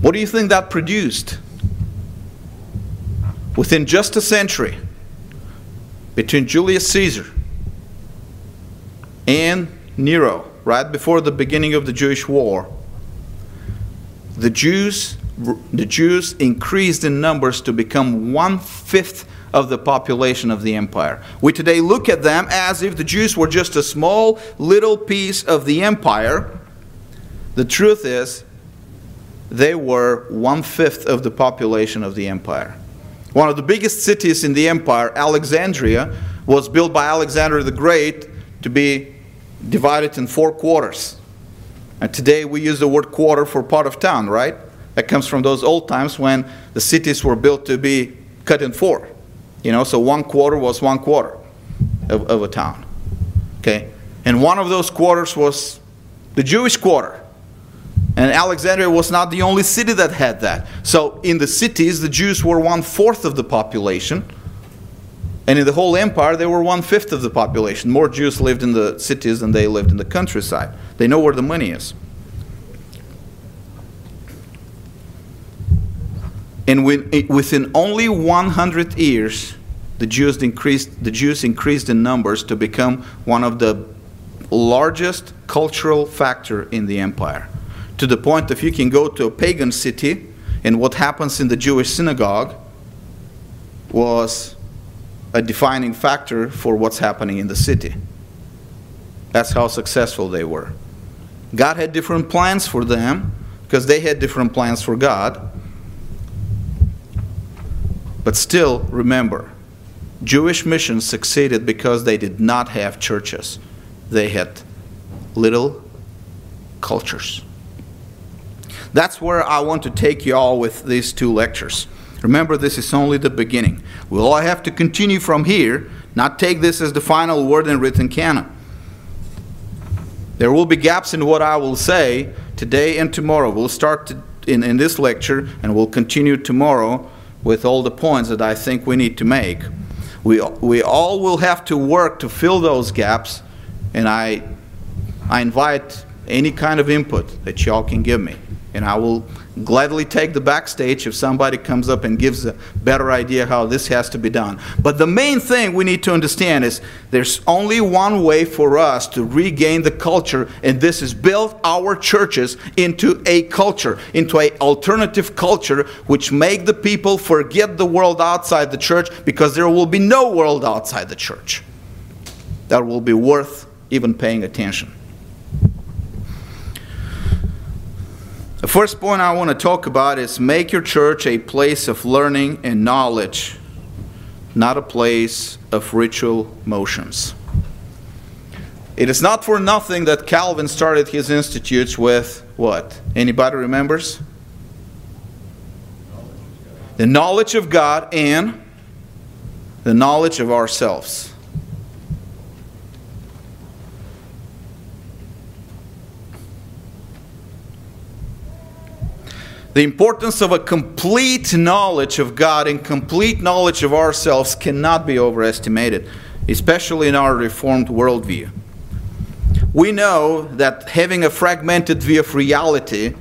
What do you think that produced? Within just a century, between Julius Caesar and Nero, right before the beginning of the Jewish war, the Jews, the Jews increased in numbers to become one fifth of the population of the empire. We today look at them as if the Jews were just a small little piece of the empire. The truth is, they were one fifth of the population of the empire. One of the biggest cities in the empire, Alexandria, was built by Alexander the Great to be divided in four quarters. And today we use the word quarter for part of town, right? That comes from those old times when the cities were built to be cut in four. You know, so one quarter was one quarter of, of a town. Okay? And one of those quarters was the Jewish quarter. And Alexandria was not the only city that had that. So in the cities, the Jews were one fourth of the population. And in the whole empire, they were one fifth of the population. More Jews lived in the cities than they lived in the countryside. They know where the money is. And eh, within only 100 years, the Jews increased, the Jews increased in numbers to become one of the largest cultural factor in the empire. To the point if you can go to a pagan city and what happens in the Jewish synagogue was a defining factor for what's happening in the city. That's how successful they were. God had different plans for them because they had different plans for God. But still, remember, Jewish missions succeeded because they did not have churches, they had little cultures. That's where I want to take you all with these two lectures. Remember, this is only the beginning. We'll all have to continue from here, not take this as the final word in written canon. There will be gaps in what I will say today and tomorrow. We'll start to, in, in this lecture and we'll continue tomorrow with all the points that I think we need to make. We, we all will have to work to fill those gaps, and I, I invite any kind of input that y'all can give me and I will gladly take the backstage if somebody comes up and gives a better idea how this has to be done. But the main thing we need to understand is there's only one way for us to regain the culture, and this is build our churches into a culture, into an alternative culture which make the people forget the world outside the church because there will be no world outside the church that will be worth even paying attention. The first point I want to talk about is make your church a place of learning and knowledge, not a place of ritual motions. It is not for nothing that Calvin started his institutes with what? Anybody remembers? The knowledge of God and the knowledge of ourselves. The importance of a complete knowledge of God and complete knowledge of ourselves cannot be overestimated, especially in our Reformed worldview. We know that having a fragmented view of reality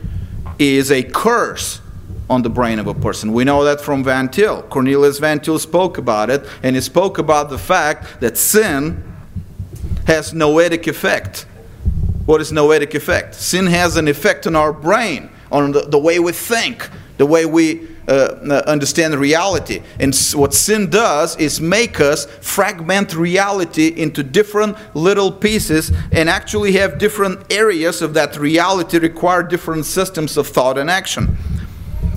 is a curse on the brain of a person. We know that from Van Til. Cornelius Van Til spoke about it, and he spoke about the fact that sin has noetic effect. What is noetic effect? Sin has an effect on our brain on the, the way we think, the way we uh, uh, understand reality. And what sin does is make us fragment reality into different little pieces and actually have different areas of that reality require different systems of thought and action.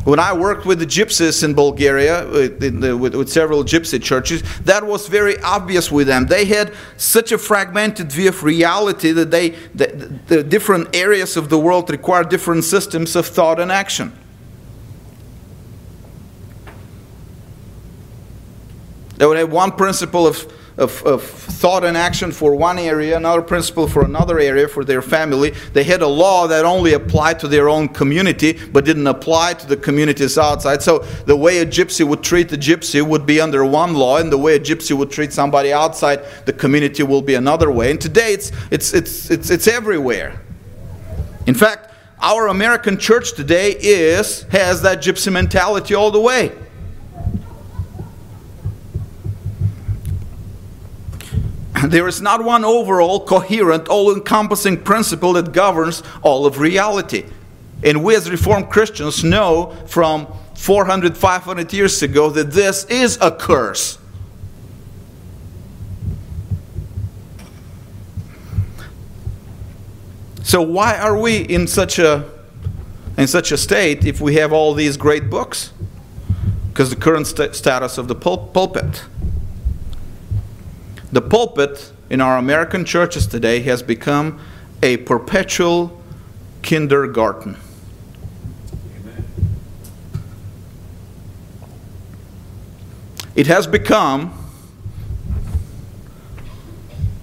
When I worked with the gypsies in Bulgaria, uh, with, with, with, several gypsy churches, that was very obvious with them. They had such a fragmented view of reality that they, the, the different areas of the world require different systems of thought and action. They would have one principle of of, of thought and action for one area, another principle for another area for their family. They had a law that only applied to their own community but didn't apply to the communities outside. So the way a gypsy would treat a gypsy would be under one law, and the way a gypsy would treat somebody outside the community will be another way. And today it's, it's, it's, it's, it's everywhere. In fact, our American church today is has that gypsy mentality all the way. there is not one overall, coherent, all encompassing principle that governs all of reality. And we as Reformed Christians know from 400, 500 years ago that this is a curse. So why are we in such a in such a state if we have all these great books? Because the current st- status of the pul- pulpit. The pulpit in our American churches today has become a perpetual kindergarten. It has become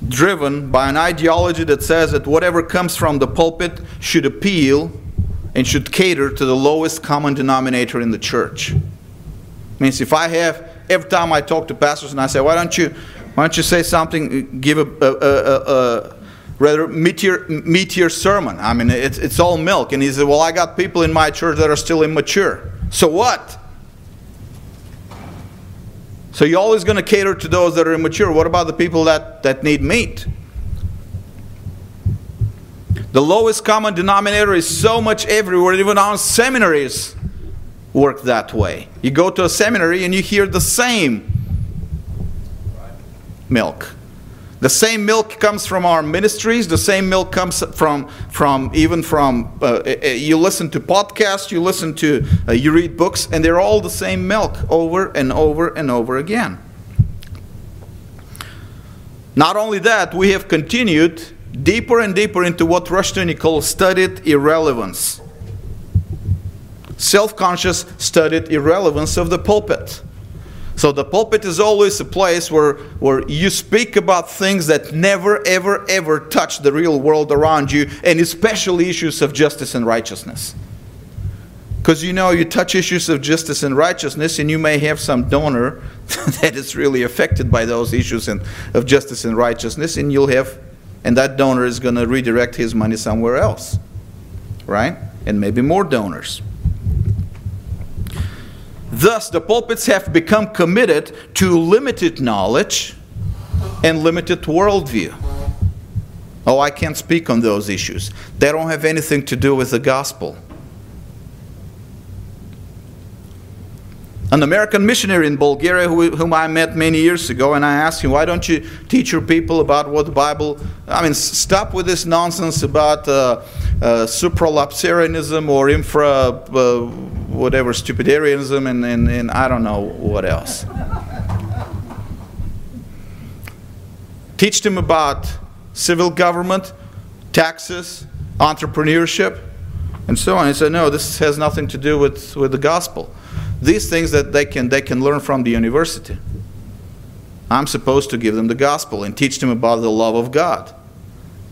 driven by an ideology that says that whatever comes from the pulpit should appeal and should cater to the lowest common denominator in the church. Means if I have every time I talk to pastors and I say, why don't you why don't you say something, uh, give a, a, a, a rather meteor, meteor sermon? I mean, it's, it's all milk. And he said, Well, I got people in my church that are still immature. So what? So you're always going to cater to those that are immature. What about the people that, that need meat? The lowest common denominator is so much everywhere, even our seminaries work that way. You go to a seminary and you hear the same milk. The same milk comes from our ministries. The same milk comes from, from even from, uh, uh, uh, you listen to podcasts, you listen to, uh, you read books, and they're all the same milk over and over and over again. Not only that, we have continued deeper and deeper into what Rushdoony calls studied irrelevance. Self conscious studied irrelevance of the pulpit. So the pulpit is always a place where, where you speak about things that never, ever, ever touch the real world around you, and especially issues of justice and righteousness. Because you know, you touch issues of justice and righteousness, and you may have some donor that is really affected by those issues of justice and righteousness, and you'll have, and that donor is going to redirect his money somewhere else, right? And maybe more donors. Thus, the pulpits have become committed to limited knowledge and limited worldview. Oh, I can't speak on those issues. They don't have anything to do with the gospel. An American missionary in Bulgaria, whom I met many years ago, and I asked him, Why don't you teach your people about what the Bible. I mean, stop with this nonsense about uh, uh, supralapsarianism or infra. Uh, whatever stupidarianism and, and, and I don't know what else. Teach them about civil government, taxes, entrepreneurship, and so on. He said, no, this has nothing to do with, with the gospel. These things that they can, they can learn from the university. I'm supposed to give them the gospel and teach them about the love of God.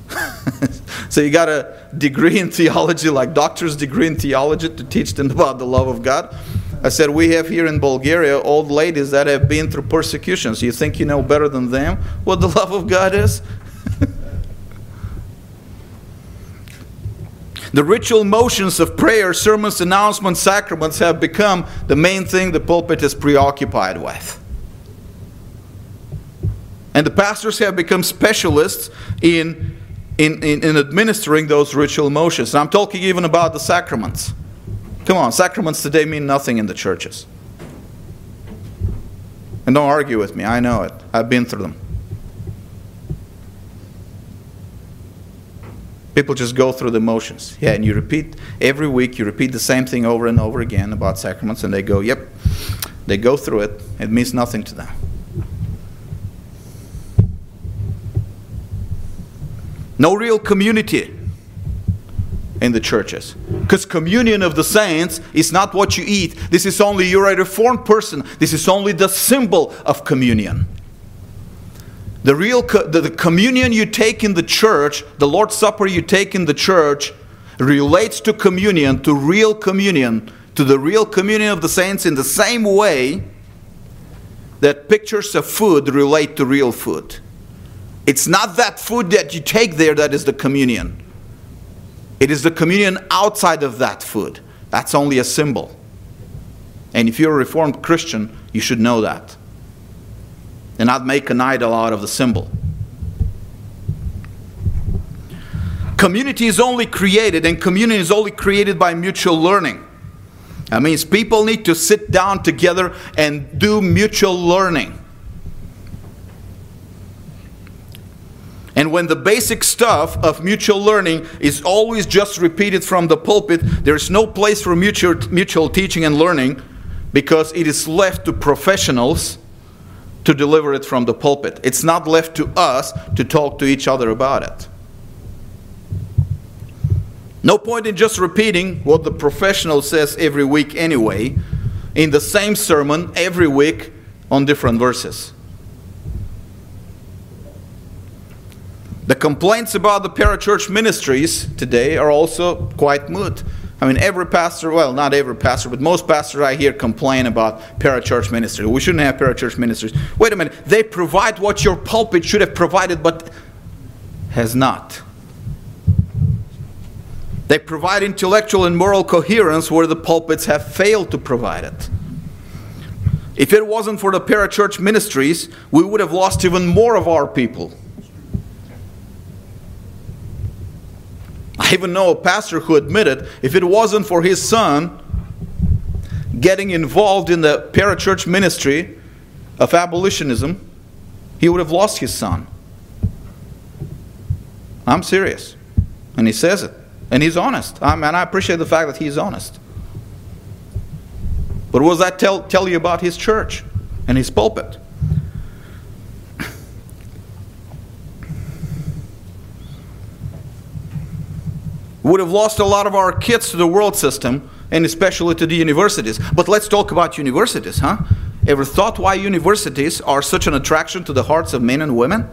so you got a degree in theology, like doctor's degree in theology, to teach them about the love of God. I said, we have here in Bulgaria old ladies that have been through persecutions. You think you know better than them what the love of God is? The ritual motions of prayer, sermons, announcements, sacraments have become the main thing the pulpit is preoccupied with. And the pastors have become specialists in in, in, in administering those ritual motions. And I'm talking even about the sacraments. Come on, sacraments today mean nothing in the churches. And don't argue with me, I know it. I've been through them. People just go through the motions. Yeah, and you repeat every week, you repeat the same thing over and over again about sacraments, and they go, yep. They go through it. It means nothing to them. No real community in the churches. Because communion of the saints is not what you eat. This is only, you're a reformed person. This is only the symbol of communion. The real the, the communion you take in the church, the Lord's Supper you take in the church, relates to communion, to real communion, to the real communion of the saints in the same way that pictures of food relate to real food. It's not that food that you take there that is the communion. It is the communion outside of that food. That's only a symbol. And if you're a Reformed Christian, you should know that. And not make an idol out of the symbol. Community is only created, and community is only created by mutual learning. That means people need to sit down together and do mutual learning. And when the basic stuff of mutual learning is always just repeated from the pulpit, there's no place for mutual, mutual teaching and learning because it is left to professionals to deliver it from the pulpit. It's not left to us to talk to each other about it. No point in just repeating what the professional says every week anyway, in the same sermon every week on different verses. The complaints about the parachurch ministries today are also quite moot. I mean, every pastor, well, not every pastor, but most pastors I hear complain about parachurch ministry. We shouldn't have parachurch ministries. Wait a minute, they provide what your pulpit should have provided, but has not. They provide intellectual and moral coherence where the pulpits have failed to provide it. If it wasn't for the parachurch ministries, we would have lost even more of our people. I even know a pastor who admitted if it wasn't for his son getting involved in the parachurch ministry of abolitionism, he would have lost his son. I'm serious. And he says it. And he's honest. I and I appreciate the fact that he's honest. But what does that tell, tell you about his church and his pulpit? Would have lost a lot of our kids to the world system and especially to the universities. But let's talk about universities, huh? Ever thought why universities are such an attraction to the hearts of men and women?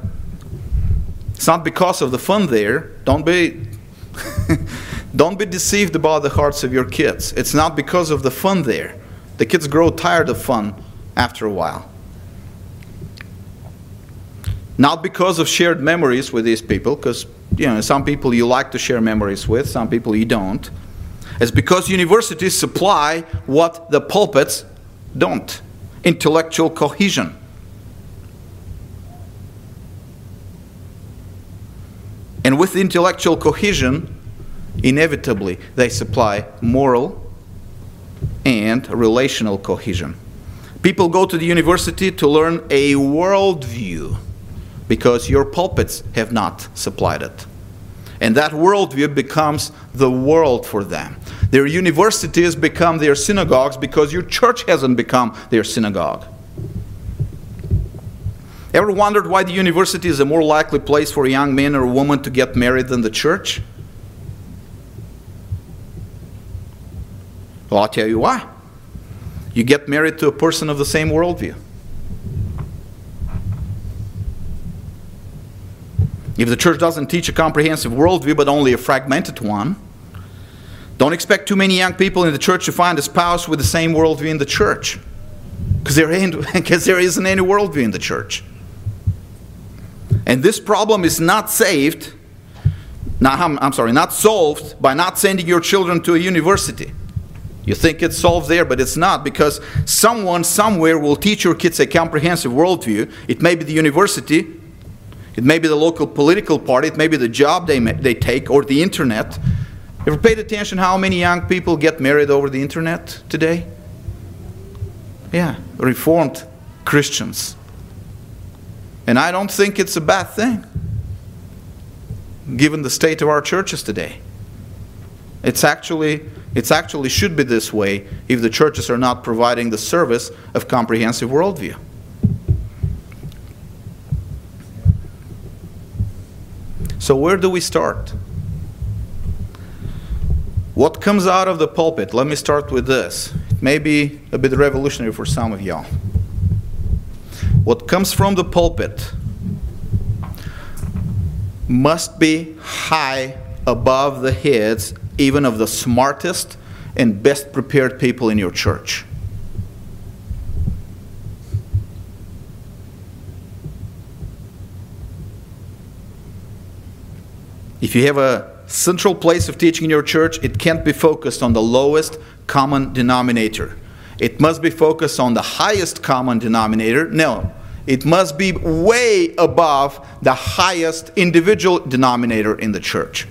It's not because of the fun there. Don't be don't be deceived about the hearts of your kids. It's not because of the fun there. The kids grow tired of fun after a while. Not because of shared memories with these people, because you know, some people you like to share memories with, some people you don't. It's because universities supply what the pulpits don't intellectual cohesion. And with intellectual cohesion, inevitably they supply moral and relational cohesion. People go to the university to learn a worldview because your pulpits have not supplied it. And that worldview becomes the world for them. Their universities become their synagogues because your church hasn't become their synagogue. Ever wondered why the university is a more likely place for a young man or woman to get married than the church? Well, I'll tell you why. You get married to a person of the same worldview. If the church doesn't teach a comprehensive worldview but only a fragmented one, don't expect too many young people in the church to find a spouse with the same worldview in the church. Because there, there isn't any worldview in the church. And this problem is not saved, not, I'm, I'm sorry, not solved by not sending your children to a university. You think it's solved there, but it's not because someone somewhere will teach your kids a comprehensive worldview. It may be the university, it may be the local political party, it may be the job they, they take, or the internet. Ever paid attention how many young people get married over the internet today? Yeah, reformed Christians. And I don't think it's a bad thing. given the state of our churches today. It's actually, it's actually should be this way if the churches are not providing the service of comprehensive worldview. So, where do we start? What comes out of the pulpit? Let me start with this. It may be a bit revolutionary for some of y'all. What comes from the pulpit must be high above the heads even of the smartest and best prepared people in your church. If you have a central place of teaching in your church, it can't be focused on the lowest common denominator. It must be focused on the highest common denominator. No, it must be way above the highest individual denominator in the church.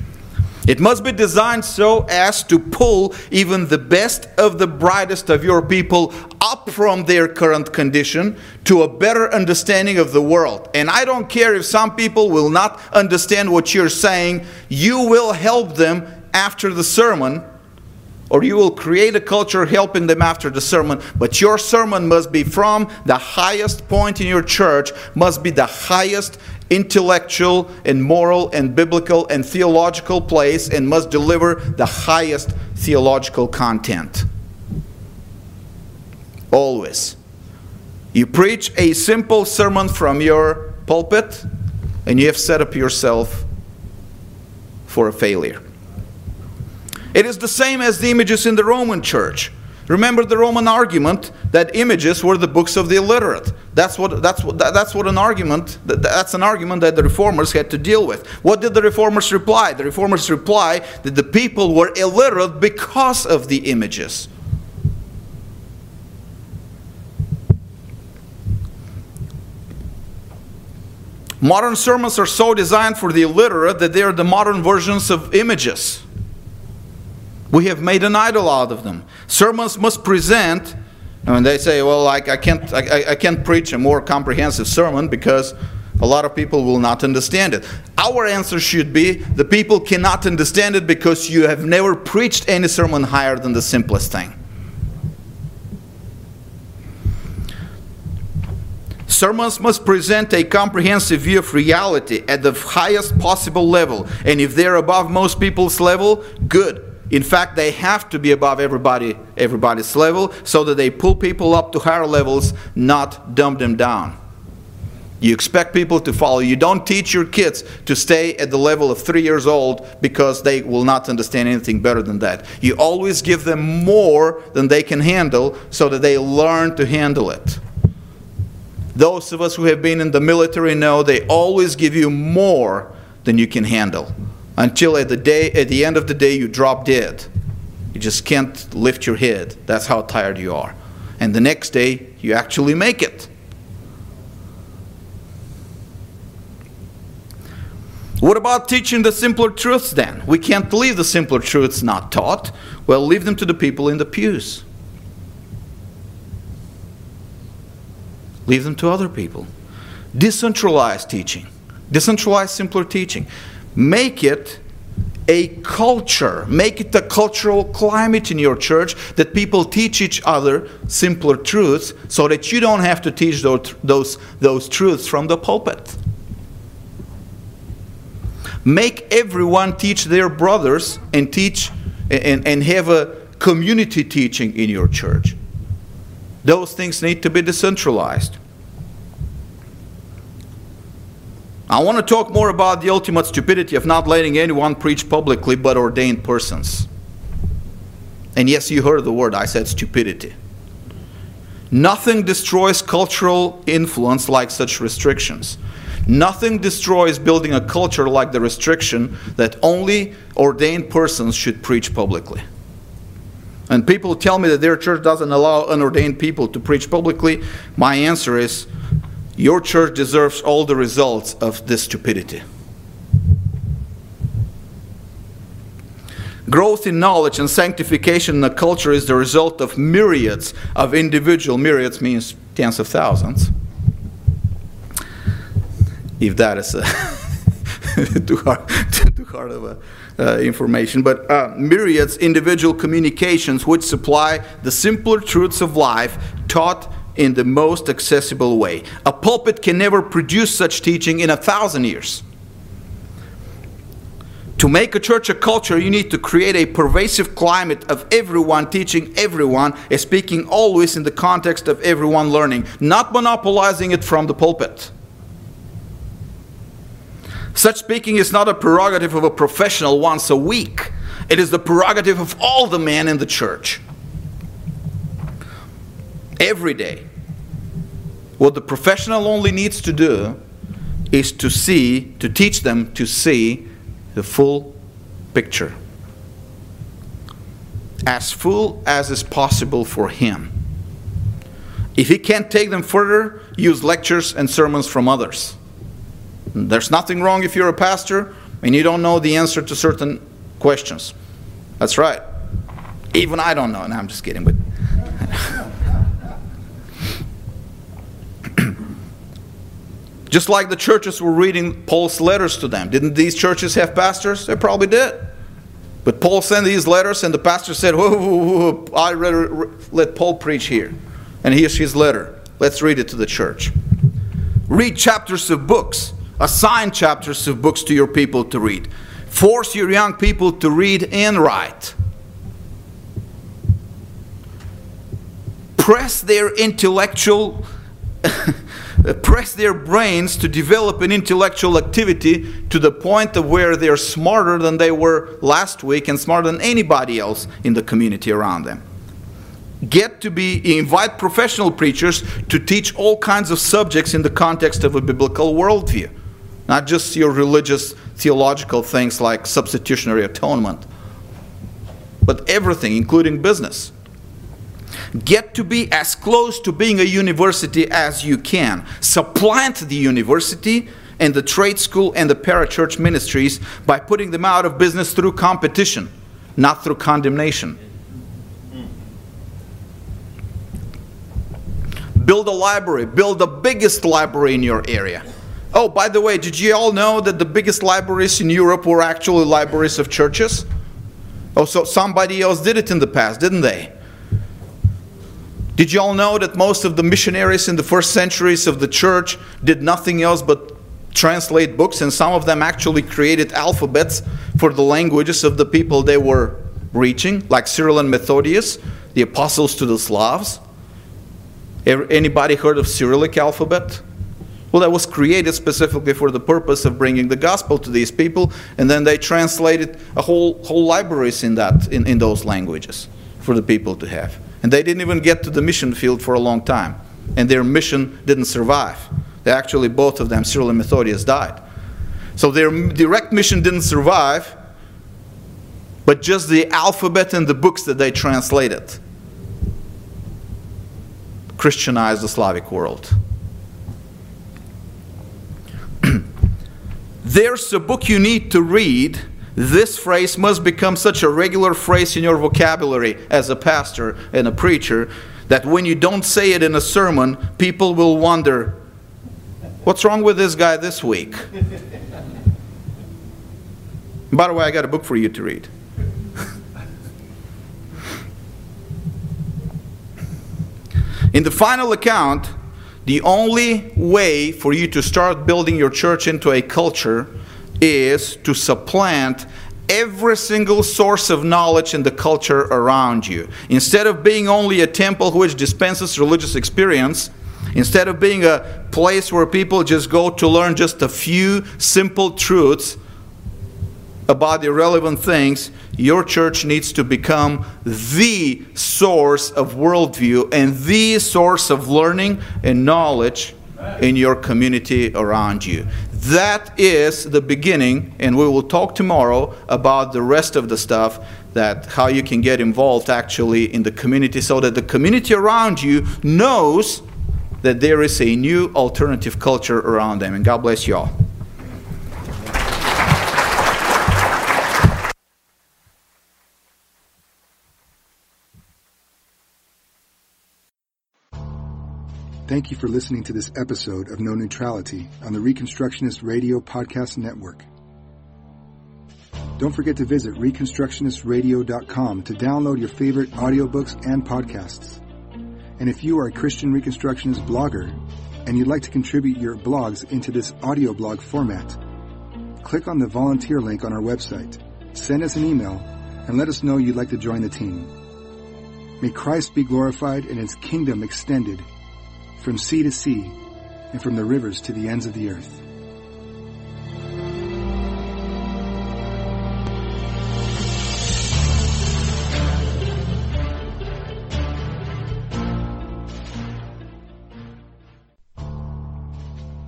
It must be designed so as to pull even the best of the brightest of your people up from their current condition to a better understanding of the world. And I don't care if some people will not understand what you're saying, you will help them after the sermon or you will create a culture helping them after the sermon. But your sermon must be from the highest point in your church must be the highest intellectual and moral and biblical and theological place and must deliver the highest theological content. Always. You preach a simple sermon from your pulpit and you have set up yourself for a failure it is the same as the images in the Roman church. Remember the Roman argument that images were the books of the illiterate. That's what, that's what, that's what an argument, that that's an argument that the reformers had to deal with. What did the reformers reply? The reformers reply that the people were illiterate because of the images. Modern sermons are so designed for the illiterate that they are the modern versions of images. We have made an idol out of them. Sermons must present, and they say, well, like, I, can't, I, I can't preach a more comprehensive sermon because a lot of people will not understand it. Our answer should be the people cannot understand it because you have never preached any sermon higher than the simplest thing. Sermons must present a comprehensive view of reality at the highest possible level. And if they're above most people's level, good. In fact, they have to be above everybody, everybody's level so that they pull people up to higher levels, not dump them down. You expect people to follow. You don't teach your kids to stay at the level of three years old because they will not understand anything better than that. You always give them more than they can handle so that they learn to handle it. Those of us who have been in the military know they always give you more than you can handle until at the day at the end of the day you drop dead. You just can't lift your head. That's how tired you are. And the next day you actually make it. What about teaching the simpler truths then? We can't leave the simpler truths not taught. Well, leave them to the people in the pews. Leave them to other people. Decentralized teaching. Decentralized, simpler teaching make it a culture, make it a cultural climate in your church that people teach each other simpler truths so that you don't have to teach those, those, those truths from the pulpit. Make everyone teach their brothers and teach and, and have a community teaching in your church. Those things need to be decentralized. I want to talk more about the ultimate stupidity of not letting anyone preach publicly but ordained persons. And yes, you heard the word, I said stupidity. Nothing destroys cultural influence like such restrictions. Nothing destroys building a culture like the restriction that only ordained persons should preach publicly. And people tell me that their church doesn't allow unordained people to preach publicly. My answer is your church deserves all the results of this stupidity. Growth in knowledge and sanctification in the culture is the result of myriads of individual, myriads means tens of thousands. If that is a too, hard, too hard of a, uh, information, but uh, myriads individual communications which supply the simpler truths of life taught in the most accessible way. A pulpit can never produce such teaching in a thousand years. To make a church a culture, you need to create a pervasive climate of everyone teaching everyone, speaking always in the context of everyone learning, not monopolizing it from the pulpit. Such speaking is not a prerogative of a professional once a week. It is the prerogative of all the men in the church. Every day. What the professional only needs to do is to see, to teach them to see the full picture. As full as is possible for him. If he can't take them further, use lectures and sermons from others. There's nothing wrong if you're a pastor and you don't know the answer to certain questions. That's right. Even I don't know. And no, I'm just kidding, but Just like the churches were reading Paul's letters to them. Didn't these churches have pastors? They probably did. But Paul sent these letters, and the pastor said, whoa, whoa, whoa, I rather let Paul preach here. And here's his letter. Let's read it to the church. Read chapters of books, assign chapters of books to your people to read. Force your young people to read and write. Press their intellectual Uh, press their brains to develop an intellectual activity to the point of where they're smarter than they were last week and smarter than anybody else in the community around them. Get to be, invite professional preachers to teach all kinds of subjects in the context of a biblical worldview, not just your religious, theological things like substitutionary atonement, but everything, including business. Get to be as close to being a university as you can. Supplant the university and the trade school and the parachurch ministries by putting them out of business through competition, not through condemnation. Build a library, build the biggest library in your area. Oh, by the way, did you all know that the biggest libraries in Europe were actually libraries of churches? Oh, so somebody else did it in the past, didn't they? Did you all know that most of the missionaries in the first centuries of the church did nothing else but translate books, and some of them actually created alphabets for the languages of the people they were reaching, like Cyril and Methodius, the apostles to the Slavs? Er, anybody heard of Cyrillic alphabet? Well, that was created specifically for the purpose of bringing the gospel to these people, and then they translated a whole whole libraries in that in, in those languages for the people to have. And they didn't even get to the mission field for a long time. And their mission didn't survive. They actually, both of them, Cyril and Methodius, died. So their direct mission didn't survive, but just the alphabet and the books that they translated Christianized the Slavic world. There's a book you need to read this phrase must become such a regular phrase in your vocabulary as a pastor and a preacher that when you don't say it in a sermon, people will wonder, what's wrong with this guy this week? By the way, I got a book for you to read. in the final account, the only way for you to start building your church into a culture is to supplant every single source of knowledge in the culture around you. Instead of being only a temple which dispenses religious experience, instead of being a place where people just go to learn just a few simple truths about the irrelevant things, your church needs to become the source of worldview and the source of learning and knowledge in your community around you. That is the beginning, and we will talk tomorrow about the rest of the stuff that how you can get involved actually in the community so that the community around you knows that there is a new alternative culture around them. And God bless you all. Thank you for listening to this episode of No Neutrality on the Reconstructionist Radio Podcast Network. Don't forget to visit ReconstructionistRadio.com to download your favorite audiobooks and podcasts. And if you are a Christian Reconstructionist blogger and you'd like to contribute your blogs into this audio blog format, click on the volunteer link on our website, send us an email, and let us know you'd like to join the team. May Christ be glorified and his kingdom extended from sea to sea and from the rivers to the ends of the earth.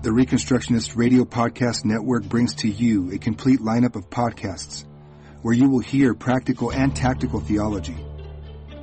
The Reconstructionist Radio Podcast Network brings to you a complete lineup of podcasts where you will hear practical and tactical theology.